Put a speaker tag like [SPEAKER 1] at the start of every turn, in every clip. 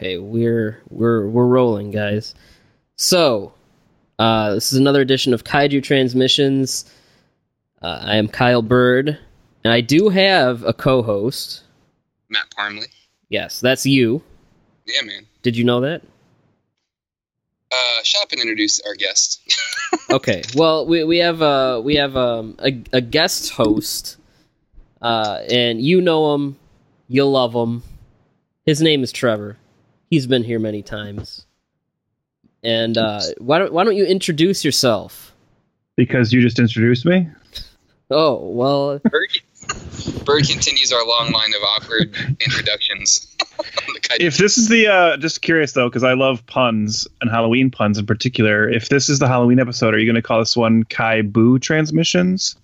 [SPEAKER 1] Okay, we're we're we're rolling, guys. So, uh, this is another edition of Kaiju Transmissions. Uh, I am Kyle Byrd, and I do have a co-host.
[SPEAKER 2] Matt Parmley.
[SPEAKER 1] Yes, that's you.
[SPEAKER 2] Yeah, man.
[SPEAKER 1] Did you know that?
[SPEAKER 2] Uh, shut up and introduce our guest.
[SPEAKER 1] okay. Well, we we have uh we have um a, a guest host, uh, and you know him, you'll love him. His name is Trevor. He's been here many times. And uh, why don't why don't you introduce yourself?
[SPEAKER 3] Because you just introduced me.
[SPEAKER 1] Oh well.
[SPEAKER 2] Byrd, Byrd continues our long line of awkward introductions.
[SPEAKER 3] if this is the uh, just curious though, because I love puns and Halloween puns in particular. If this is the Halloween episode, are you going to call this one Kai Boo Transmissions?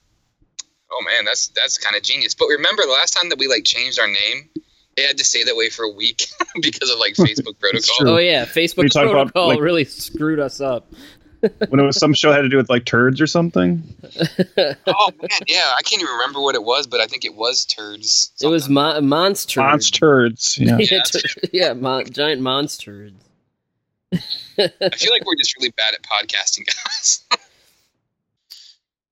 [SPEAKER 2] Oh man, that's that's kind of genius. But remember the last time that we like changed our name, it had to stay that way for a week because of like Facebook protocol.
[SPEAKER 1] Oh yeah, Facebook protocol about, like, really screwed us up.
[SPEAKER 3] when it was some show had to do with like turds or something.
[SPEAKER 2] oh man, yeah, I can't even remember what it was, but I think it was turds.
[SPEAKER 1] Something. It was mo- monster.
[SPEAKER 3] Monsters. Yeah,
[SPEAKER 1] yeah, yeah mon- giant monsters.
[SPEAKER 2] I feel like we're just really bad at podcasting, guys.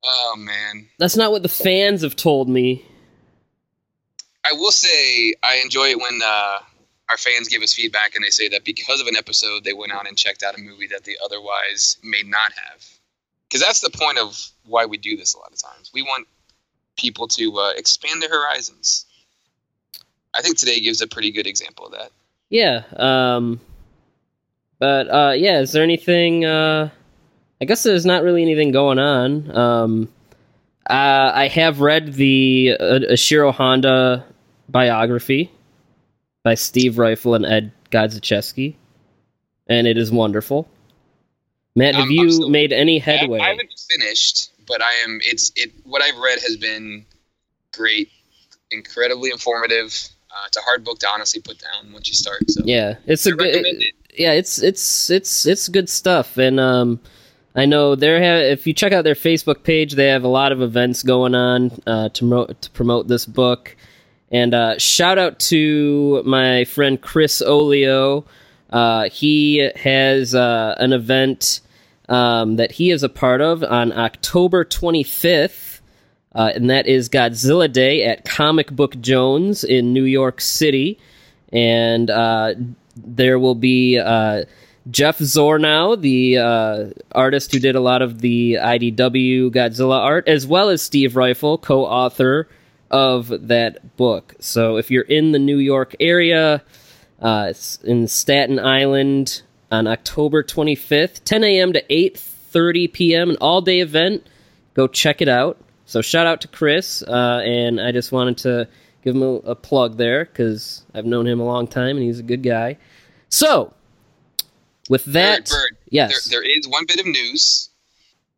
[SPEAKER 2] oh man,
[SPEAKER 1] that's not what the fans have told me.
[SPEAKER 2] I will say I enjoy it when uh, our fans give us feedback and they say that because of an episode they went out and checked out a movie that they otherwise may not have. Because that's the point of why we do this a lot of times. We want people to uh, expand their horizons. I think today gives a pretty good example of that.
[SPEAKER 1] Yeah. Um, but uh, yeah, is there anything? Uh, I guess there's not really anything going on. Um, uh, I have read the uh, Ishiro Honda biography by Steve Ryfle and Ed Godziszewski, and it is wonderful. Matt, have you
[SPEAKER 2] made
[SPEAKER 1] any headway?
[SPEAKER 2] I haven't finished, but I am. It's it. What I've read has been great, incredibly informative. Uh, it's a hard book to honestly put down once you start. So
[SPEAKER 1] yeah, it's I a good. It, yeah, it's it's it's it's good stuff, and um, I know there have. If you check out their Facebook page, they have a lot of events going on uh, to promote to promote this book. And uh, shout out to my friend Chris Olio. Uh, he has uh, an event um, that he is a part of on October 25th, uh, and that is Godzilla Day at Comic Book Jones in New York City. And uh, there will be uh, Jeff Zornow, the artist who did a lot of the IDW Godzilla art, as well as Steve Ryfle, co author of that book. So if you're in the New York area, uh, it's in Staten Island on October 25th, 10 a.m. to 8:30 p.m. An all-day event. Go check it out. So shout out to Chris, uh, and I just wanted to give him a, a plug there because I've known him a long time and he's a good guy. So with that,
[SPEAKER 2] Byrd, Byrd,
[SPEAKER 1] yes,
[SPEAKER 2] there, there is one bit of news.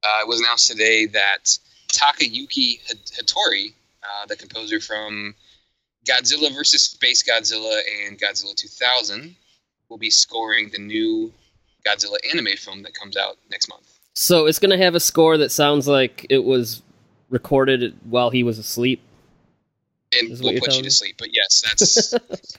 [SPEAKER 2] Uh, it was announced today that Takayuki Hattori uh, the composer from Godzilla vs. Space Godzilla and Godzilla 2000, will be scoring the new Godzilla anime film that comes out next month.
[SPEAKER 1] So it's gonna have a score that sounds like it was recorded while he was asleep.
[SPEAKER 2] And we'll put you to sleep. But yes, that's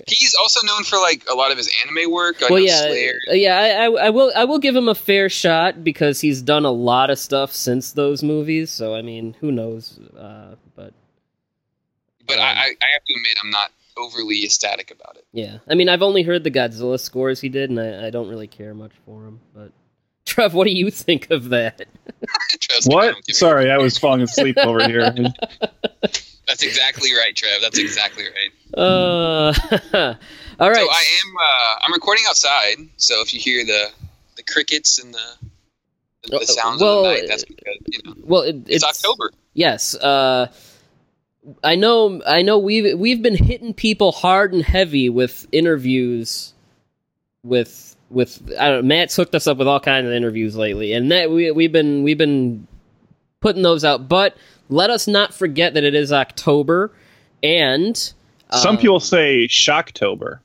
[SPEAKER 2] he's also known for like a lot of his anime work. I
[SPEAKER 1] well, yeah,
[SPEAKER 2] Slayer.
[SPEAKER 1] yeah. I, I, I will. I will give him a fair shot because he's done a lot of stuff since those movies. So I mean, who knows? Uh, but
[SPEAKER 2] But I, I I have to admit, I'm not overly ecstatic about it.
[SPEAKER 1] yeah, I mean, I've only heard the Godzilla scores he did, and I, I don't really care much for him. But Trev, what do you think of that?
[SPEAKER 2] Trust me, I
[SPEAKER 3] What?
[SPEAKER 2] don't give a-
[SPEAKER 3] Sorry, I was falling asleep over here.
[SPEAKER 2] That's exactly right, Trev. That's exactly right.
[SPEAKER 1] Uh, all right.
[SPEAKER 2] So I am. Uh, I'm recording outside. So if you hear the the crickets and the the,
[SPEAKER 1] Uh,
[SPEAKER 2] the sounds
[SPEAKER 1] well,
[SPEAKER 2] of the night, that's because you know
[SPEAKER 1] well, it,
[SPEAKER 2] it's, October.
[SPEAKER 1] Yes. Uh, I know. I know. We've we've been hitting people hard and heavy with interviews. With with I don't know, Matt's hooked us up with all kinds of interviews lately, and that we we've been we've been putting those out. But let us not forget that it is October, and
[SPEAKER 3] Some
[SPEAKER 1] um,
[SPEAKER 3] people say Shocktober.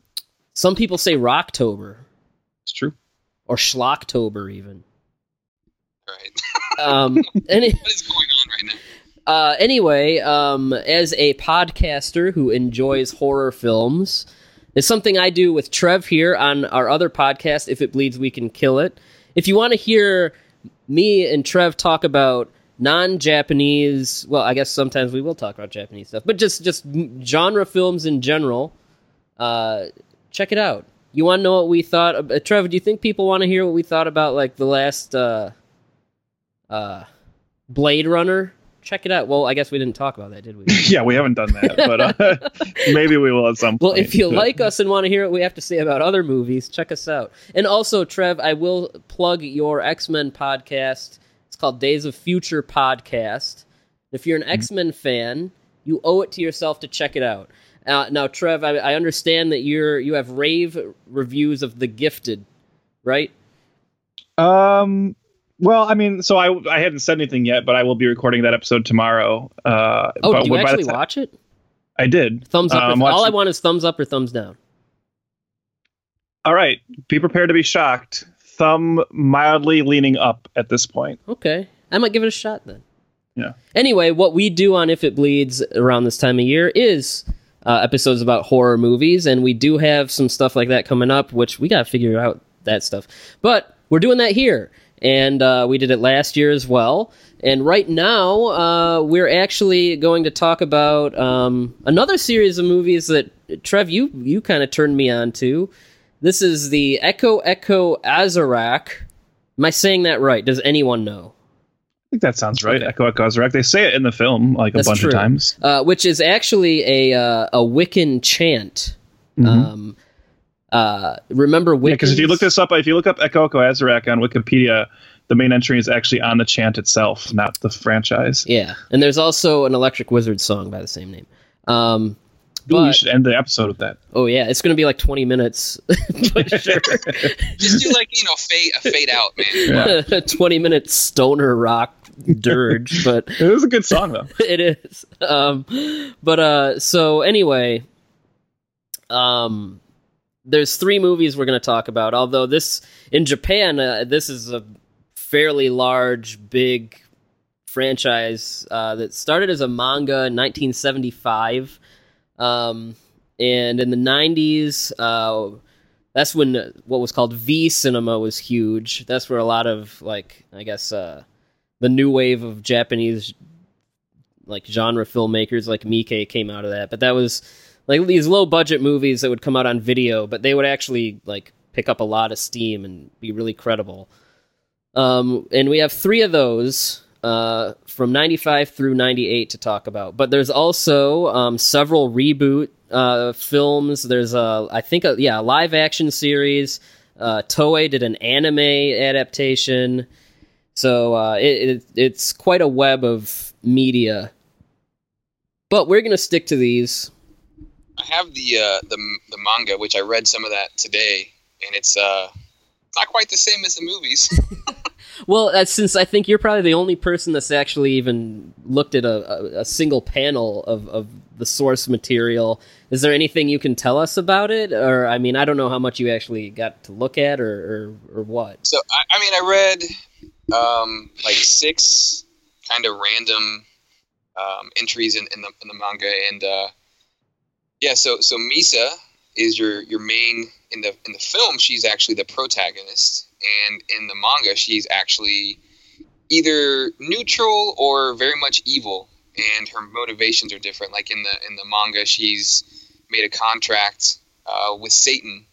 [SPEAKER 1] some people say Rocktober
[SPEAKER 3] It's true.
[SPEAKER 1] or Schlocktober even.
[SPEAKER 2] Right.
[SPEAKER 1] Um, any,
[SPEAKER 2] what is going on right now?
[SPEAKER 1] Uh, anyway, um, as a podcaster who enjoys horror films, it's something I do with Trev here on our other podcast, If It Bleeds, We Can Kill It. If you want to hear me and Trev talk about non-Japanese, well, I guess sometimes we will talk about Japanese stuff, but just just genre films in general, uh, check it out. You want to know what we thought? Uh, Trev, do you think people want to hear what we thought about like the last uh, uh, Blade Runner? Check it out. Well, I guess we didn't talk about that, did we?
[SPEAKER 3] Yeah, we haven't done that, but uh, maybe we will at some point.
[SPEAKER 1] Well, if you like us and want to hear what we have to say about other movies, check us out. And also, Trev, I will plug your X Men podcast. It's called Days of Future Podcast. If you're an X Men fan, you owe it to yourself to check it out. Uh, now, Trev, I, I understand that you're you have rave reviews of The Gifted, right?
[SPEAKER 3] Um. Well, I mean, so I I hadn't said anything yet, but I will be recording that episode tomorrow. Uh,
[SPEAKER 1] Oh,
[SPEAKER 3] but
[SPEAKER 1] did you actually watch it?
[SPEAKER 3] I did.
[SPEAKER 1] Thumbs up. Or
[SPEAKER 3] I'm
[SPEAKER 1] all I want is thumbs up or thumbs down.
[SPEAKER 3] All right, be prepared to be shocked. Thumb mildly leaning up at this point.
[SPEAKER 1] Okay. I might give it a shot then.
[SPEAKER 3] Yeah.
[SPEAKER 1] Anyway, what we do on If It Bleeds around this time of year is uh, episodes about horror movies, and we do have some stuff like that coming up, which we got to figure out that stuff. But we're doing that here, and uh, we did it last year as well. And right now, uh, we're actually going to talk about um, another series of movies that Trev, you you kind of turned me on to. This is the Eko Eko Azarak. Am I saying that right? Does anyone know?
[SPEAKER 3] I think that sounds right.
[SPEAKER 1] Okay.
[SPEAKER 3] Eko Eko Azarak. They say it in the film like a
[SPEAKER 1] That's
[SPEAKER 3] bunch
[SPEAKER 1] true.
[SPEAKER 3] of times.
[SPEAKER 1] uh, which is actually a uh, a Wiccan chant. Um, uh, remember Wiccan?
[SPEAKER 3] Mm-hmm. Yeah, because if you look this up, if you look up Eko Eko Azarak on Wikipedia, the main entry is actually on the chant itself, not the franchise.
[SPEAKER 1] yeah, and there's also an Electric Wizard song by the same name. Um,
[SPEAKER 3] Ooh, we should end the episode with that.
[SPEAKER 1] oh yeah, it's going to be like 20 minutes, sure,
[SPEAKER 2] Just do like you know fade a fade out, man.
[SPEAKER 3] Yeah.
[SPEAKER 1] 20 minutes stoner rock dirge, but
[SPEAKER 3] It was a good song though.
[SPEAKER 1] it is. Um, but uh, so anyway, um, there's three movies we're going to talk about. Although this in Japan, uh, this is a fairly large, big franchise uh, that started as a manga in 1975, um, and in the 90s. Uh, that's when uh, what was called V cinema was huge. That's where a lot of like I guess uh, the new wave of Japanese like genre filmmakers like Miike came out of that. But that was like these low budget movies that would come out on video, but they would actually like pick up a lot of steam and be really credible. Um, and we have three of those uh, from 95 through 98 to talk about. But there's also um, several reboot uh, films. There's a, I think, a, yeah, a live action series. Uh, Toei did an anime adaptation. So uh, it, it, it's quite a web of media. But we're going to stick to these.
[SPEAKER 2] I have the uh, the the manga, which I read some of that today, and it's uh not quite the same as the movies.
[SPEAKER 1] Well, uh, since I think you're probably the only person that's actually even looked at a, a, a single panel of, of the source material. Is there anything you can tell us about it? Or I mean, I don't know how much you actually got to look at, or or, or what.
[SPEAKER 2] So I, I mean, I read um, like six kind of random um, entries in, in the in the manga, and uh, yeah, so so Misa is your your main in the in the film. She's actually the protagonist, and in the manga, she's actually either neutral or very much evil, and her motivations are different. Like in the in the manga, she's made a contract uh, with Satan,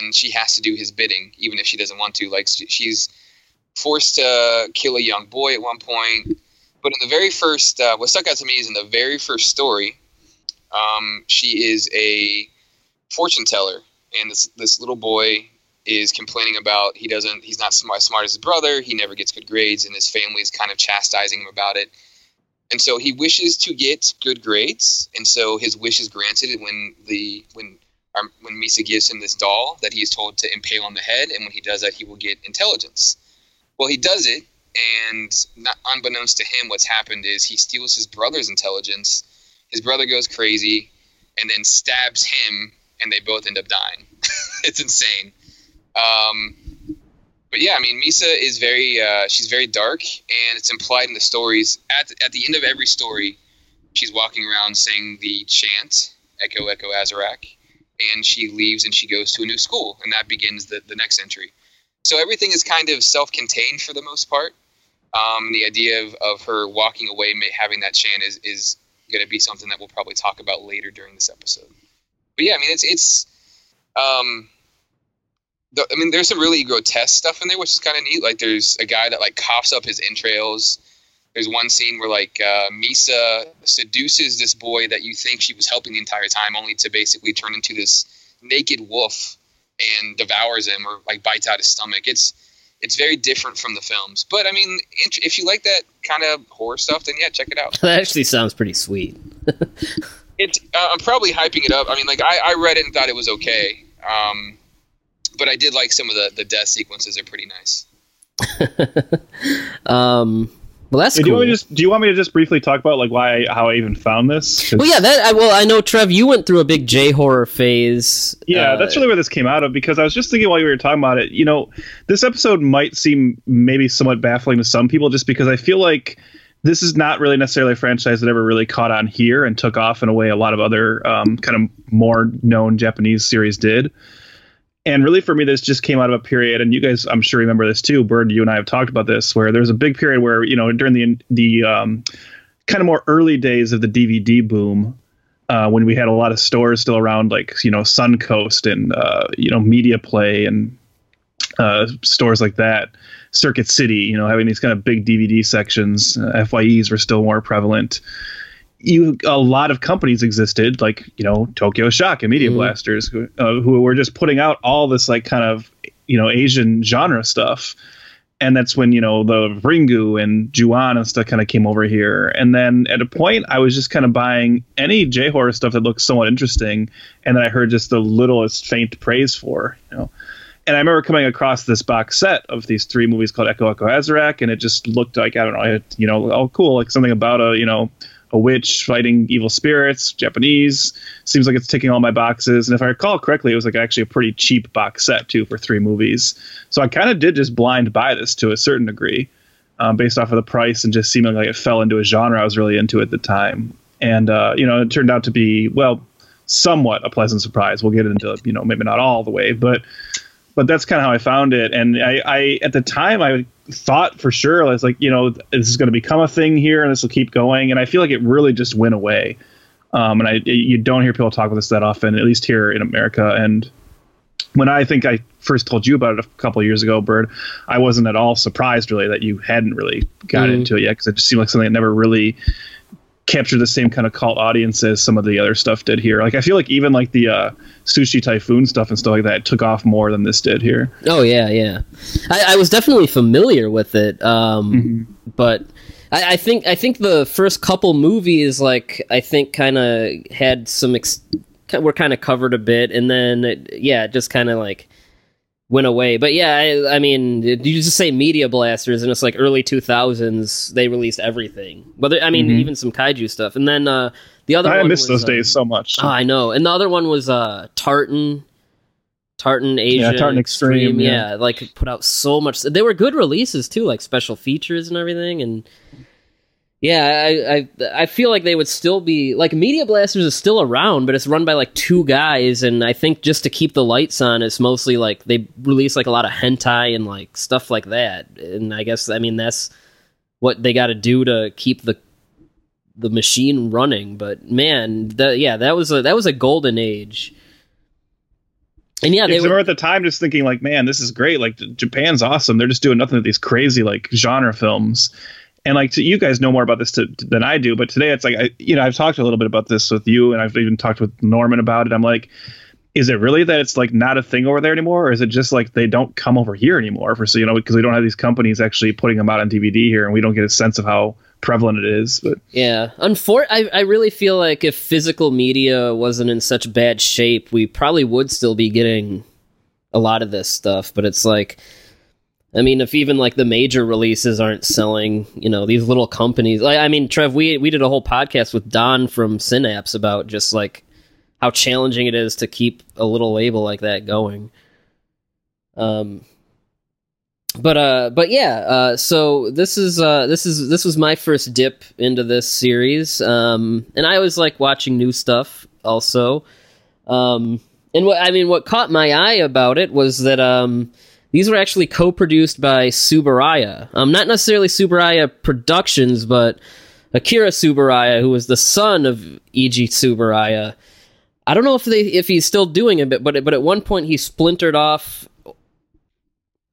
[SPEAKER 2] and she has to do his bidding, even if she doesn't want to. Like she's forced to kill a young boy at one point. But in the very first, uh, what stuck out to me is in the very first story, um, she is a fortune teller, and this this little boy is complaining about he doesn't he's not smart, smart as his brother. He never gets good grades, and his family is kind of chastising him about it. And so he wishes to get good grades, and so his wish is granted when the when um, when Misa gives him this doll that he is told to impale on the head, and when he does that, he will get intelligence. Well, he does it, and not unbeknownst to him, what's happened is he steals his brother's intelligence. His brother goes crazy, and then stabs him, and they both end up dying. it's insane. Um, but yeah, I mean, Misa is very uh, she's very dark, and it's implied in the stories. At at the end of every story, she's walking around saying the chant "Eko, Eko, Azarak," and she leaves and she goes to a new school, and that begins the the next entry. So everything is kind of self-contained for the most part. Um, the idea of, of her walking away, having that chant, is is going to be something that we'll probably talk about later during this episode. But yeah, I mean, it's it's um, the, I mean, there's some really grotesque stuff in there, which is kind of neat. Like, there's a guy that like coughs up his entrails. There's one scene where like uh, Misa seduces this boy that you think she was helping the entire time, only to basically turn into this naked wolf and devours him or like bites out his stomach. It's it's very different from the films. But I mean, if you like that kind of horror stuff, then yeah, check it out.
[SPEAKER 1] that actually sounds pretty sweet.
[SPEAKER 2] it, uh, I'm probably hyping it up. I mean, like I, I read it and thought it was okay. Um, but I did like some of the the death sequences. They're pretty nice.
[SPEAKER 1] um, well, that's
[SPEAKER 3] do
[SPEAKER 1] cool.
[SPEAKER 3] You just, do you want me to just briefly talk about like why how I even found this?
[SPEAKER 1] Well, yeah, that I, well, I know Trev, you went through a big J horror phase.
[SPEAKER 3] Yeah,
[SPEAKER 1] uh,
[SPEAKER 3] that's really where this came out of because I was just thinking while you were talking about it. You know, this episode might seem maybe somewhat baffling to some people just because I feel like this is not really necessarily a franchise that ever really caught on here and took off in a way a lot of other um, kind of more known Japanese series did and really for me this just came out of a period and you guys i'm sure remember this too. Byrd you and i have talked about this where there was a big period where you know during the the um, kind of more early days of the dvd boom uh, when we had a lot of stores still around like you know suncoast and uh, you know media play and uh, stores like that circuit city you know having these kind of big dvd sections. Uh, fyes were still more prevalent you a lot of companies existed like you know Tokyo Shock and Media mm. Blasters who, uh, who were just putting out all this like kind of you know Asian genre stuff. And that's when you know the Ringu and Ju-On and stuff kind of came over here. And then at a point I was just kind of buying any J horror stuff that looked somewhat interesting and that I heard just the littlest faint praise for you know. And I remember coming across this box set of these three movies called Eko Eko Azarak and it just looked like I don't know it, you know oh cool like something about a you know a witch fighting evil spirits, Japanese. Seems like it's ticking all my boxes. And if I recall correctly, it was like actually a pretty cheap box set too for three movies. So I kind of did just blind buy this to a certain degree, um, based off of the price and just seeming like it fell into a genre I was really into at the time. And uh, you know, it turned out to be well, somewhat a pleasant surprise. We'll get into you know maybe not all the way, but but that's kind of how I found it. And I, I at the time I thought for sure I was like, you know, this is going to become a thing here, and this will keep going. And I feel like it really just went away. Um, and I you don't hear people talk about this that often, at least here in America. And when I think I first told you about it a couple years ago, Byrd, I wasn't at all surprised really that you hadn't really got mm. into it yet because it just seemed like something that never really capture the same kind of cult audience as some of the other stuff did here. Like I feel like even like the uh, sushi typhoon stuff and stuff like that took off more than this did here.
[SPEAKER 1] Oh yeah, yeah. I, I was definitely familiar with it, um, mm-hmm. but I, I, think I think the first couple movies, like I think, kind of had some ex- were kind of covered a bit, and then it, yeah, just kind of like went away. But yeah, I, I mean, you just say Media Blasters, and it's like early two thousands. They released everything. Whether I mean,
[SPEAKER 3] Mhm.
[SPEAKER 1] even some kaiju stuff, and then uh, the other
[SPEAKER 3] I
[SPEAKER 1] one
[SPEAKER 3] miss
[SPEAKER 1] was,
[SPEAKER 3] those
[SPEAKER 1] uh,
[SPEAKER 3] days so much.
[SPEAKER 1] Oh, I know. And the other one was uh Tartan. Tartan Asia.
[SPEAKER 3] Tartan Extreme,
[SPEAKER 1] yeah.
[SPEAKER 3] yeah.
[SPEAKER 1] like put out so much. They were good releases too, like special features and everything. And yeah, I I, I feel like they would still be like Media Blasters is still around, but it's run by like two guys. And I think just to keep the lights on, it's mostly like they release like a lot of hentai and like stuff like that. And I guess I mean that's what they got to do to keep the the machine running. But man, that yeah, that was a that was a golden age. And yeah, they were,
[SPEAKER 3] at the time just thinking like, man, this is great. Like Japan's awesome. They're just doing nothing with these crazy like genre films. And like to, you guys know more about this to, than I do, but today it's like I, you know, I've talked a little bit about this with you, and I've even talked with Norman about it. I'm like, is it really that it's like not a thing over there anymore, or is it just like they don't come over here anymore for so you know because we don't have these companies actually putting them out on DVD here, and we don't get a sense of how prevalent it is. But
[SPEAKER 1] yeah. Unfor- I I really feel like if physical media wasn't in such bad shape, we probably would still be getting a lot of this stuff. But it's like, I mean, if even like the major releases aren't selling, you know, these little companies. Like, I mean, Trev, we we did a whole podcast with Don from Synapse about just like how challenging it is to keep a little label like that going. Um, but uh, but yeah. Uh, so this is uh, this is this was my first dip into this series. Um, and I always like watching new stuff also. Um, and what I mean, what caught my eye about it was that um, these were actually co-produced by Tsuburaya. Um, not necessarily Tsuburaya Productions, but Akira Tsuburaya, who was the son of Eiji Tsuburaya. I don't know if they if he's still doing it, but but at one point he splintered off,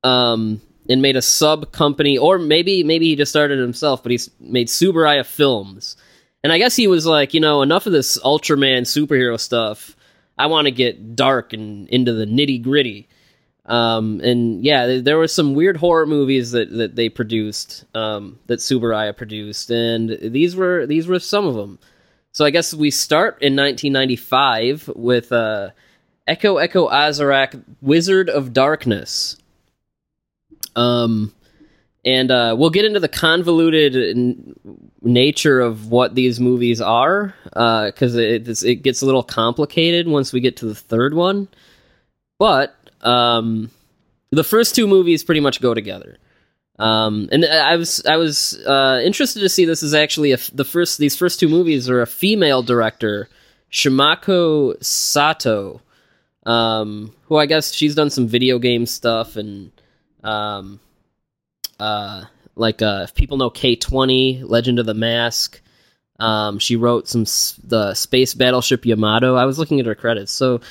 [SPEAKER 1] um, and made a sub company, or maybe maybe he just started it himself, but he's made Tsuburaya Films. And I guess he was like, you know, enough of this Ultraman superhero stuff. I want to get dark and into the nitty gritty. Um, and yeah, there, were some weird horror movies that, that they produced, um, that Tsuburaya produced, and these were these were some of them. So I guess we start in 1995 with uh, Eko Eko Azarak, Wizard of Darkness. Um, and uh, we'll get into the convoluted n- nature of what these movies are because it it gets a little complicated once we get to the third one. But um, the first two movies pretty much go together. Um, and I was I was uh, interested to see this is actually a, the first these first two movies are a female director, Shimako Sato, um, who I guess she's done some video game stuff and um, uh, like uh, if people know K twenty Legend of the Mask. Um, she wrote some s- the space battleship Yamato. I was looking at her credits. So,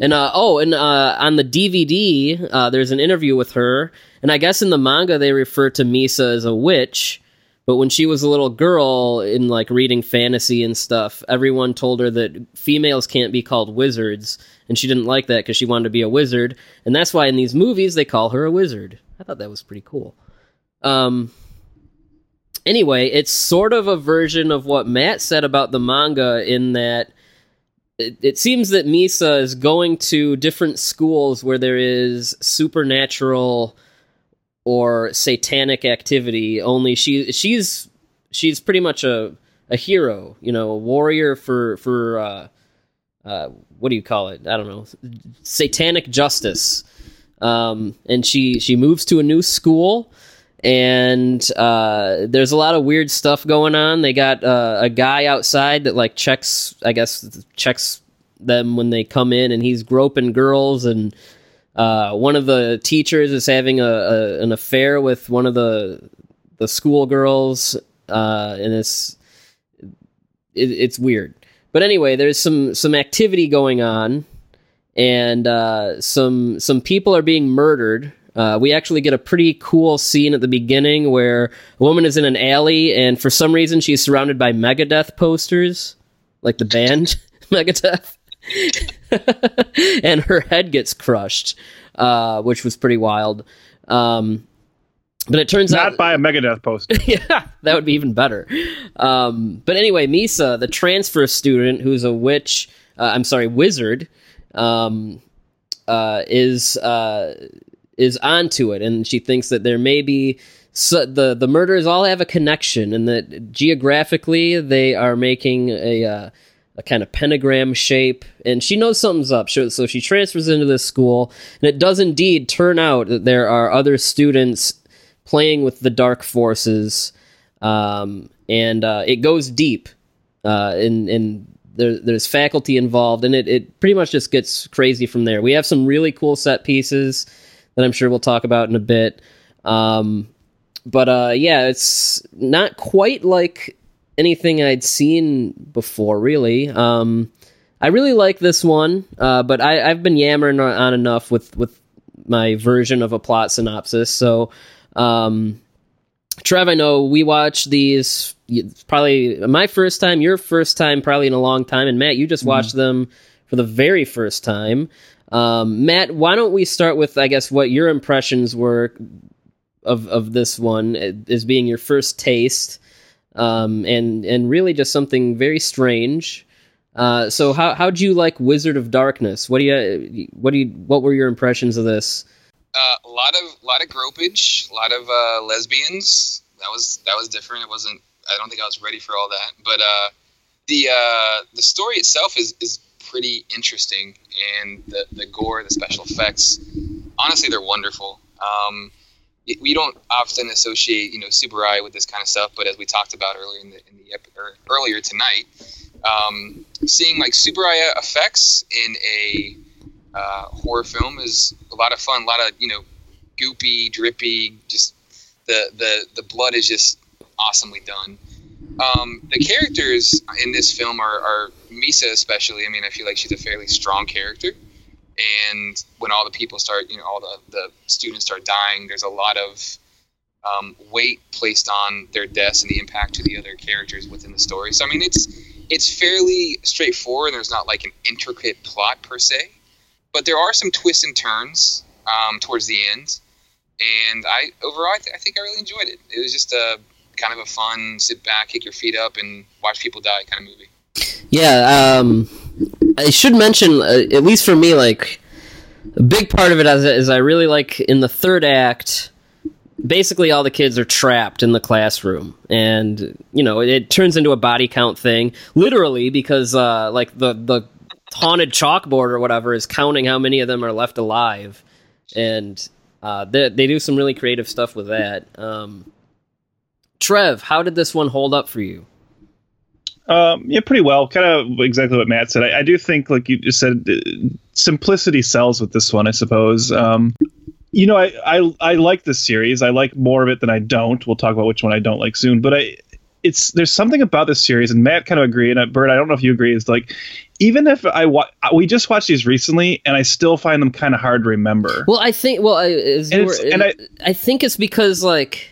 [SPEAKER 1] and uh, oh, and uh, on the DVD, uh, there's an interview with her, and I guess in the manga they refer to Misa as a witch. But when she was a little girl in like reading fantasy and stuff, everyone told her that females can't be called wizards, and she didn't like that because she wanted to be a wizard, and that's why in these movies they call her a wizard. I thought that was pretty cool. Um, anyway, it's sort of a version of what Matt said about the manga in that it, it seems that Misa is going to different schools where there is supernatural or satanic activity. Only she she's she's pretty much a a hero, you know, a warrior for for uh, uh, what do you call it? I don't know, satanic justice. Um, and she she moves to a new school and uh, there's a lot of weird stuff going on. They got uh, a guy outside that like checks, I guess, checks them when they come in, and he's groping girls. And uh, one of the teachers is having a, a an affair with one of the the schoolgirls, uh, and it's it, it's weird. But anyway, there's some some activity going on, and uh, some some people are being murdered. Uh, we actually get a pretty cool scene at the beginning where a woman is in an alley, and for some reason she's surrounded by Megadeth posters, like the band Megadeth, and her head gets crushed, uh, which was pretty wild. Um, but it turns out
[SPEAKER 3] not by a Megadeth poster.
[SPEAKER 1] yeah, that would be even better. Um, but anyway, Misa, the transfer student who's a witch, uh, I'm sorry, wizard, um, uh, is uh, is onto it, and she thinks that there may be so the the murders all have a connection, and that geographically they are making a uh, a kind of pentagram shape, and she knows something's up. So, so she transfers into this school, and it does indeed turn out that there are other students playing with the dark forces, um, and uh, it goes deep, uh, and there, there's faculty involved, and it it pretty much just gets crazy from there. We have some really cool set pieces that I'm sure we'll talk about in a bit. Um, but uh, yeah, it's not quite like anything I'd seen before, really. Um, I really like this one, uh, but I, have been yammering on enough with with my version of a plot synopsis. So, um, Trev, I know we watched these probably my first time, your first time, probably in a long time, and Matt, you just mm-hmm. watched mm-hmm. them for the very first time. Um, Matt, why don't we start with, I guess, what your impressions were of of this one as being your first taste, um, and and really just something very strange. Uh, so how how'd you like Wizard of Darkness? What do you what do you what were your impressions of this?
[SPEAKER 2] Uh, a lot of lot of gropage, a lot of uh, lesbians. That was that was different. It wasn't. I don't think I was ready for all that. But uh, the uh, the story itself is is pretty interesting, and the the gore, the special effects. Honestly, they're wonderful. Um, we don't often associate you know Tsuburaya with this kind of stuff, but as we talked about earlier in the, in the or earlier tonight, um, seeing like Super Tsuburaya effects in a uh, horror film is a lot of fun. A lot of you know goopy, drippy, just the the the blood is just awesomely done. Um, the characters in this film are, are Misa especially. I mean, I feel like she's a fairly strong character and when all the people start, you know, all the, the students start dying, there's a lot of um, weight placed on their deaths and the impact to the other characters within the story. So I mean, it's it's fairly straightforward. There's not like an intricate plot per se, but there are some twists and turns um, towards the end. And I overall, I, th- I think I really enjoyed it. It was just a kind of a fun sit back, kick your feet up, and watch people die kind of movie.
[SPEAKER 1] Yeah, um, I should mention, uh, at least for me, like a big part of it is, is I really like in the third act. Basically, all the kids are trapped in the classroom, and you know it turns into a body count thing, literally, because uh, like the the haunted chalkboard or whatever is counting how many of them are left alive, and uh, they they do some really creative stuff with that. Um, Trev, how did this one hold up for you?
[SPEAKER 3] Um, yeah, pretty well. Kind of exactly what Matt said. I, I do think, like you just said, uh, simplicity sells with this one. I suppose. Um, you know, I, I I like this series. I like more of it than I don't. We'll talk about which one I don't like soon. But I, it's there's something about this series, and Matt kind of agreed. And Byrd, I don't know if you agree. Is like, even if I wa- we just watched these recently, and I still find them kind of hard to remember.
[SPEAKER 1] Well, I think well, I, and, were, and I, I think it's because like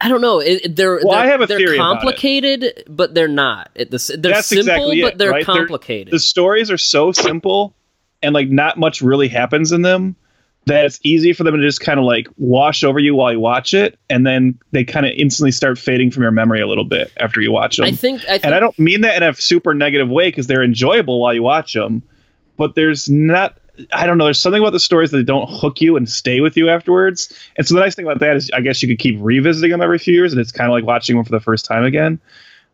[SPEAKER 1] I don't know. It, they're well, they're, I have a they're theory complicated, but they're not. It, the, they're That's simple, exactly but they're right? complicated.
[SPEAKER 3] They're, the stories are so simple, and like not much really happens in them that it's easy for them to just kind of like wash over you while you watch it, and then they kind of instantly start fading from your memory a little bit after you watch them.
[SPEAKER 1] I think, I think
[SPEAKER 3] and I don't mean that in a super negative way because they're enjoyable while you watch them, but there's not I don't know. There's something about the stories that don't hook you and stay with you afterwards. And so the nice thing about that is, I guess you could keep revisiting them every few years, and it's kind of like watching them for the first time again.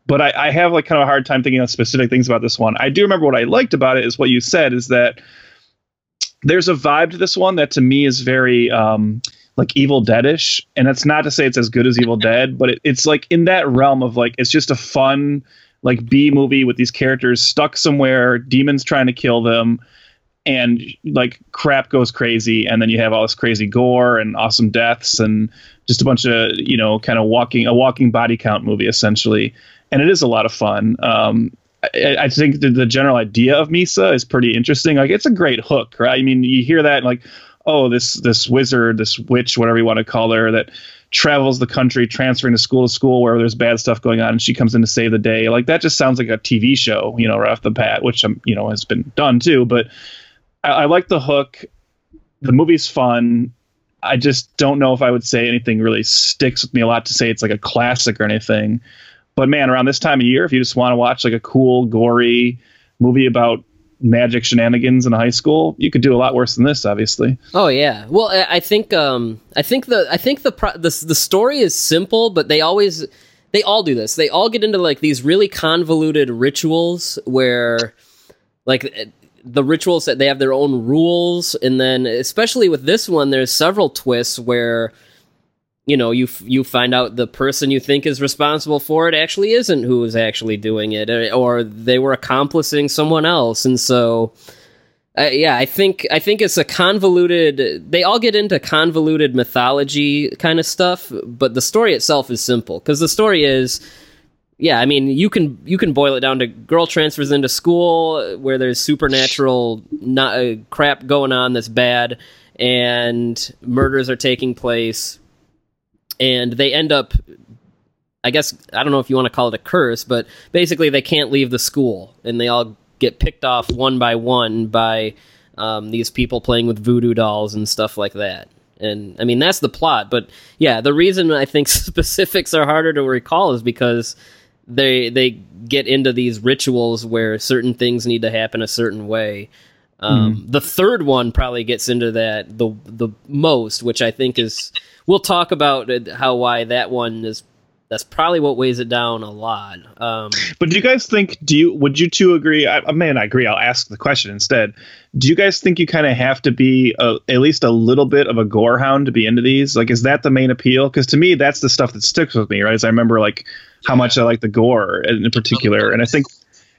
[SPEAKER 3] But I, I have like kind of a hard time thinking of specific things about this one. I do remember what I liked about it is what you said is that there's a vibe to this one that to me is very um, like Evil Deadish, and that's not to say it's as good as Evil Dead, but it, it's like in that realm of like it's just a fun like B movie with these characters stuck somewhere, demons trying to kill them and like crap goes crazy and then you have all this crazy gore and awesome deaths and just a bunch of you know kind of walking a walking body count movie essentially. And it is a lot of fun. Um, I, think the, general idea of misa is pretty interesting. Like it's a great hook right? I mean you hear that like oh this this wizard this witch whatever you want to call her that travels the country transferring to school to school where there's bad stuff going on and she comes in to save the day. Like that just sounds like a tv show you know right off the bat which um, you know has been done too but I, I like the hook. The movie's fun. I just don't know if I would say anything really sticks with me a lot to say it's like a classic or anything. But man, around this time of year, if you just want to watch like a cool, gory movie about magic shenanigans in high school, you could do a lot worse than this, obviously.
[SPEAKER 1] Oh yeah. Well, I, think um, I think the I think the, pro- the the story is simple, but they always they all do this. They all get into like these really convoluted rituals where like the rituals that they have their own rules and then especially with this one there's several twists where you know you you find out the person you think is responsible for it actually isn't who is actually doing it or they were accomplishing someone else and so uh, yeah i think i think it's a convoluted they all get into convoluted mythology kind of stuff but the story itself is simple because the story is yeah, I mean, you can you can boil it down to girl transfers into school where there's supernatural not, uh, crap going on that's bad, and murders are taking place, and they end up. I guess I don't know if you want to call it a curse, but basically they can't leave the school, and they all get picked off one by one by um, these people playing with voodoo dolls and stuff like that. And I mean that's the plot, but yeah, the reason I think specifics are harder to recall is because they they get into these rituals where certain things need to happen a certain way. Um, mm. The third one probably gets into that the the most, which I think is we'll talk about how why that one is. That's probably what weighs it down a lot. Um,
[SPEAKER 3] but do you guys think? Do you would you two agree? I, I mean, I agree. I'll ask the question instead. Do you guys think you kind of have to be a, at least a little bit of a gore hound to be into these? Like, is that the main appeal? Because to me, that's the stuff that sticks with me. Right? As I remember, like how much I like the gore in particular, and I think,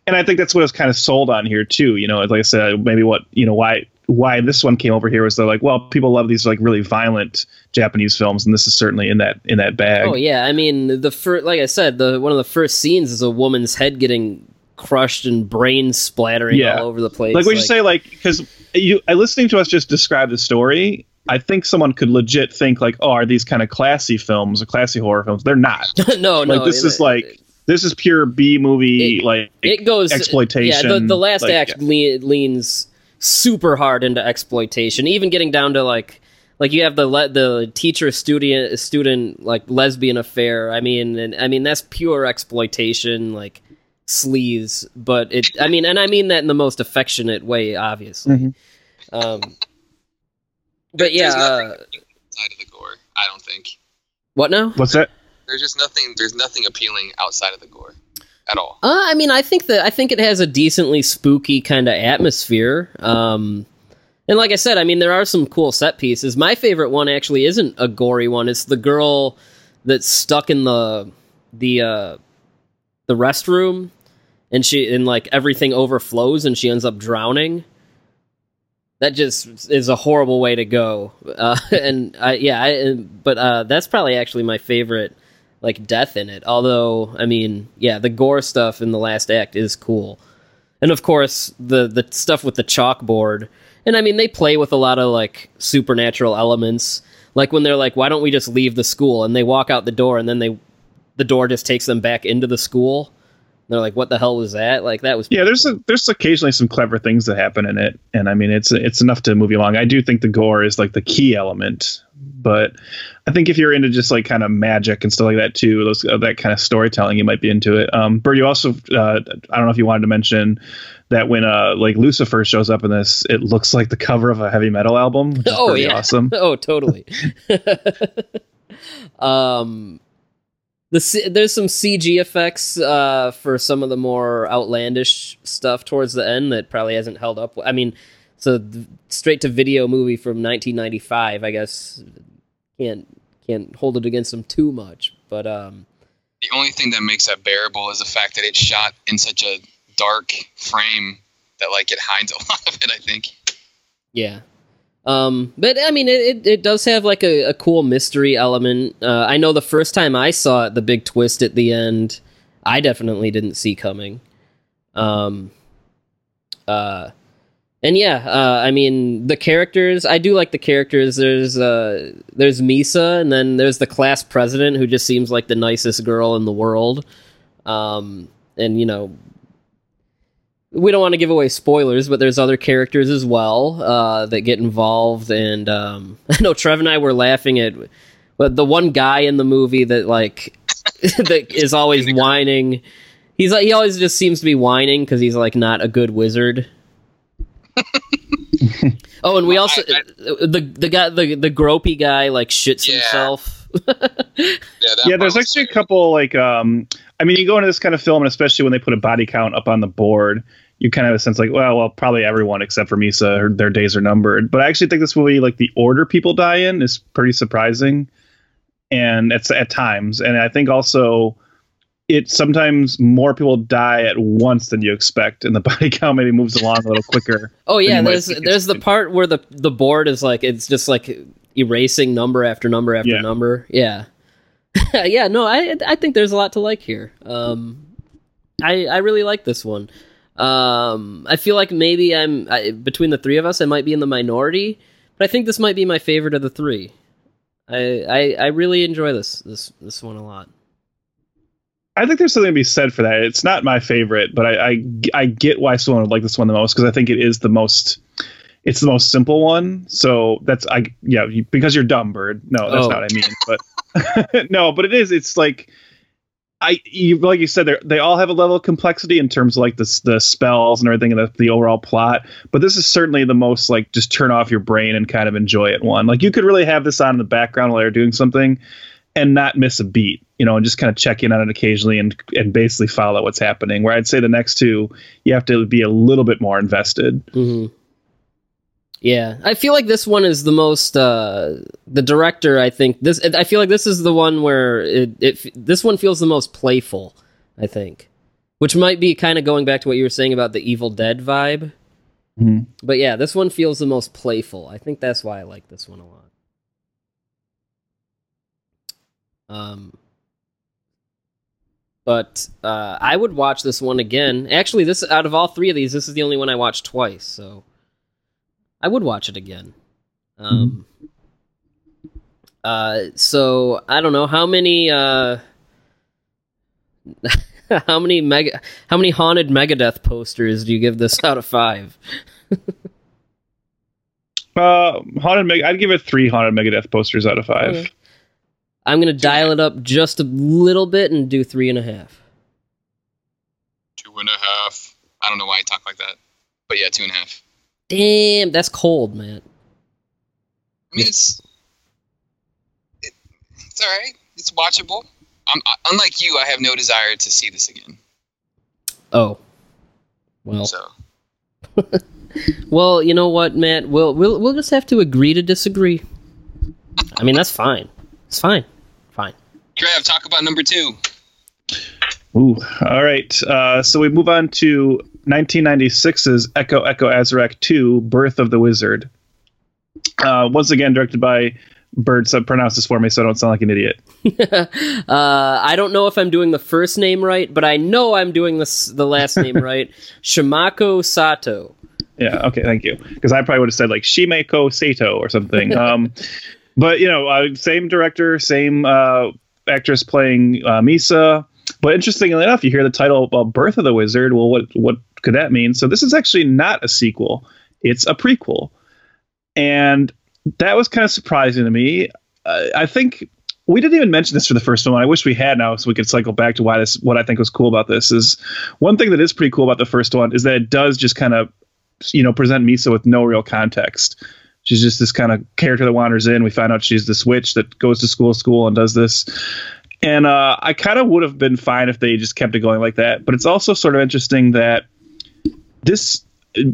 [SPEAKER 3] and I think that's what I was kind of sold on here too. You know, like I said, maybe what you know why why this one came over here was they're like, well, people love these like really violent Japanese films, and this is certainly in that in that bag.
[SPEAKER 1] Oh yeah, I mean the first, like I said, the one of the first scenes is a woman's head getting crushed and brains splattering yeah. all over the place.
[SPEAKER 3] Like we like, say, like because you listening to us just describe the story, I think someone could legit think like, oh, are these kind of classy films or classy horror films? They're not.
[SPEAKER 1] no,
[SPEAKER 3] like,
[SPEAKER 1] no.
[SPEAKER 3] This is like this is pure B movie like
[SPEAKER 1] it goes
[SPEAKER 3] exploitation.
[SPEAKER 1] Yeah, the, the last like, act yeah. leans super hard into exploitation, even getting down to like like you have the le- the teacher student student like lesbian affair. I mean, and I mean that's pure exploitation, like sleaze. But it, I mean, and I mean that in the most affectionate way, obviously. Mm-hmm. Um, but yeah, uh,
[SPEAKER 2] outside of the gore, I don't think.
[SPEAKER 1] What now?
[SPEAKER 3] What's that?
[SPEAKER 2] There's just nothing. There's nothing appealing outside of the gore at all.
[SPEAKER 1] Uh, I mean, I think that I think it has a decently spooky kind of atmosphere. Um, and like I said, I mean, there are some cool set pieces. My favorite one actually isn't a gory one. It's the girl that's stuck in the the uh, the restroom, and she and like everything overflows, and she ends up drowning that just is a horrible way to go. Uh, and I, yeah, I, but uh, that's probably actually my favorite like death in it. Although, I mean, yeah, the gore stuff in the last act is cool, and of course the the stuff with the chalkboard. And I mean, they play with a lot of like supernatural elements. Like when they're like, "Why don't we just leave the school?" and they walk out the door, and then they the door just takes them back into the school they're like, "What the hell was that?" Like that was.
[SPEAKER 3] Yeah, there's a, there's occasionally some clever things that happen in it, and I mean, it's it's enough to move you along. I do think the gore is like the key element, but I think if you're into just like kind of magic and stuff like that too, those uh, that kind of storytelling, you might be into it. Um, you also uh, I don't know if you wanted to mention that when uh like Lucifer shows up in this, it looks like the cover of a heavy metal album. Which is oh yeah, awesome.
[SPEAKER 1] oh totally. um the there's some CG effects uh, for some of the more outlandish stuff towards the end that probably hasn't held up. I mean, so straight to video movie from 1995. I guess can't can't hold it against them too much. But um,
[SPEAKER 2] the only thing that makes that bearable is the fact that it's shot in such a dark frame that like it hides a lot of it. I think.
[SPEAKER 1] Yeah, um, but I mean, it, it does have like a, a cool mystery element. Uh, I know the first time I saw it, the big twist at the end, I definitely didn't see coming. Um, uh, and yeah, uh, I mean the characters. I do like the characters. There's uh, there's Misa, and then there's the class president, who just seems like the nicest girl in the world. Um, and you know, we don't want to give away spoilers, but there's other characters as well uh, that get involved. And um, I know Trev and I were laughing at but the one guy in the movie that like that is always whining. He's like he always just seems to be whining because he's like not a good wizard. oh, and we
[SPEAKER 2] Well,
[SPEAKER 1] also
[SPEAKER 2] I-
[SPEAKER 1] the the guy the the gropey guy like shits
[SPEAKER 2] Yeah.
[SPEAKER 1] himself.
[SPEAKER 2] Yeah,
[SPEAKER 3] yeah, there's
[SPEAKER 2] part was
[SPEAKER 3] actually a couple like um I mean you go into this kind of film and especially when they put a body count up on the board, you kind of have a sense like, well, well, probably everyone except for Misa, her, their days are numbered. But I actually think this movie, like the order people die in, is pretty surprising, and it's at times, and I think also it sometimes more people die at once than you expect, and the body count maybe moves along a little quicker.
[SPEAKER 1] Oh yeah, there's there's the part where the the board is like it's just like erasing number after number after
[SPEAKER 3] Yeah.
[SPEAKER 1] number. Yeah, yeah. No, I I think there's a lot to like here. Um, I I really like this one. Um, I feel like maybe I'm I, between the three of us, I might be in the minority, but I think this might be my favorite of the three. I I, I really enjoy this this this one a lot.
[SPEAKER 3] I think there's something to be said for that. It's not my favorite, but I I, I get why someone would like this one the most because I think it is the most. It's the most simple one, so that's I yeah you, because you're dumb, Byrd. No, that's
[SPEAKER 1] Oh.
[SPEAKER 3] not what I mean. But no, but it is. It's like I you like you said they all have a level of complexity in terms of like the the spells and everything and the, the overall plot. But this is certainly the most like just turn off your brain and kind of enjoy it one. Like you could really have this on in the background while you're doing something and not miss a beat, you know, and just kind of check in on it occasionally and and basically follow what's happening. Where I'd say the next two, you have to be a little bit more invested.
[SPEAKER 1] hmm Yeah, I feel like this one is the most. Uh, the director, I think this. I feel like this is the one where it. it this one feels the most playful. I think, which might be kind of going back to what you were saying about the Evil Dead vibe.
[SPEAKER 3] Mhm.
[SPEAKER 1] But yeah, this one feels the most playful. I think that's why I like this one a lot. Um, but uh, I would watch this one again. Actually, this out of all three of these, this is the only one I watched twice. So I would watch it again. Um, uh, so I don't know how many. Uh, how many mega? How many haunted Megadeth posters do you give this out of five?
[SPEAKER 3] Uh, haunted Meg, I'd give it three haunted Megadeth posters out of five.
[SPEAKER 1] Okay. I'm gonna dial it up just a little bit and do three and a half.
[SPEAKER 2] two and a half. I don't know why I talk like that, but yeah, two and a half.
[SPEAKER 1] Damn, that's cold, man.
[SPEAKER 2] I mean, it's it, it's all right. It's watchable. I'm, I, unlike you, I have no desire to see this again.
[SPEAKER 1] Oh, well,
[SPEAKER 2] So
[SPEAKER 1] well, you know what, Matt? We'll we'll we'll just have to agree to disagree. I mean, that's fine. It's fine. Fine.
[SPEAKER 2] Trav, talk about number two.
[SPEAKER 3] Ooh, all right. Uh, so we move on to 1996's Eko Eko Azarak 2: Birth of the Wizard. Uh, once again, directed by Byrd. So pronounce this for me, so I don't sound like an idiot.
[SPEAKER 1] uh, I don't know if I'm doing the first name right, but I know I'm doing this the last name right. Shimako Sato.
[SPEAKER 3] Yeah. Okay. Thank you. Because I probably would have said like Shimeko Sato or something. Um, but you know, uh, same director, same uh, actress playing uh, Misa. But interestingly enough, you hear the title "Birth of the Wizard." Well, what what could that mean? So this is actually not a sequel; it's a prequel, and that was kind of surprising to me. Uh, I think we didn't even mention this for the first one. I wish we had now, so we could cycle back to why this. What I think was cool about this is one thing that is pretty cool about the first one is that it does just kind of you know present Misa with no real context. She's just this kind of character that wanders in. We find out she's this witch that goes to school, school, and does this. And uh, I kind of would have been fine if they just kept it going like that. But it's also sort of interesting that this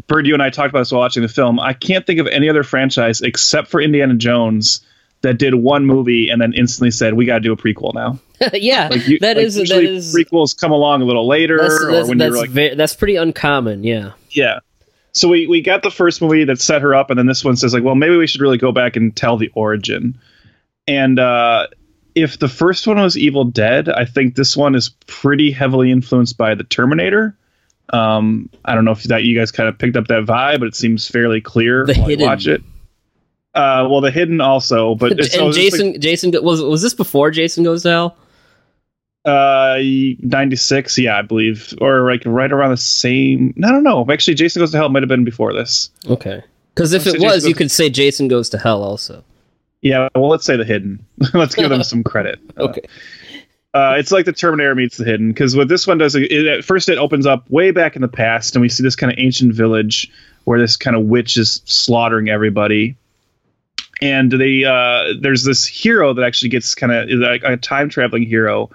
[SPEAKER 3] Byrd, you and I talked about this while watching the film. I can't think of any other franchise except for Indiana Jones that did one movie and then instantly said, "We got to do a prequel now."
[SPEAKER 1] yeah,
[SPEAKER 3] Like you,
[SPEAKER 1] that
[SPEAKER 3] like
[SPEAKER 1] is that is
[SPEAKER 3] prequels come along a little later,
[SPEAKER 1] that's
[SPEAKER 3] or
[SPEAKER 1] that's,
[SPEAKER 3] when
[SPEAKER 1] that's,
[SPEAKER 3] you're like,
[SPEAKER 1] ve- that's pretty uncommon. Yeah.
[SPEAKER 3] yeah. So we, we got the first movie that set her up, and then this one says like, well, maybe we should really go back and tell the origin. And uh, if the first one was Evil Dead, I think this one is pretty heavily influenced by the Terminator. Um, I don't know if that you guys kind of picked up that vibe, but it seems fairly clear
[SPEAKER 1] The Hidden.
[SPEAKER 3] watch it. Uh, well, the hidden also, but it's, so
[SPEAKER 1] and
[SPEAKER 3] it's just
[SPEAKER 1] Jason, Jason was was this before Jason Goes to Hell?
[SPEAKER 3] uh, ninety six, yeah, I believe, or like right around the same. I don't know. Actually, Jason Goes to Hell might have been before this.
[SPEAKER 1] Okay. Because if it was,
[SPEAKER 3] Jason
[SPEAKER 1] you could say Jason Goes to Hell also.
[SPEAKER 3] Yeah, well, let's say the hidden. let's give them some credit. Uh,
[SPEAKER 1] Okay.
[SPEAKER 3] Uh, it's like the Terminator meets the Hidden because what this one does, it, at first it opens up way back in the past, and we see this kind of ancient village where this kind of witch is slaughtering everybody. And they uh, there's this hero that actually gets kind of like a time traveling hero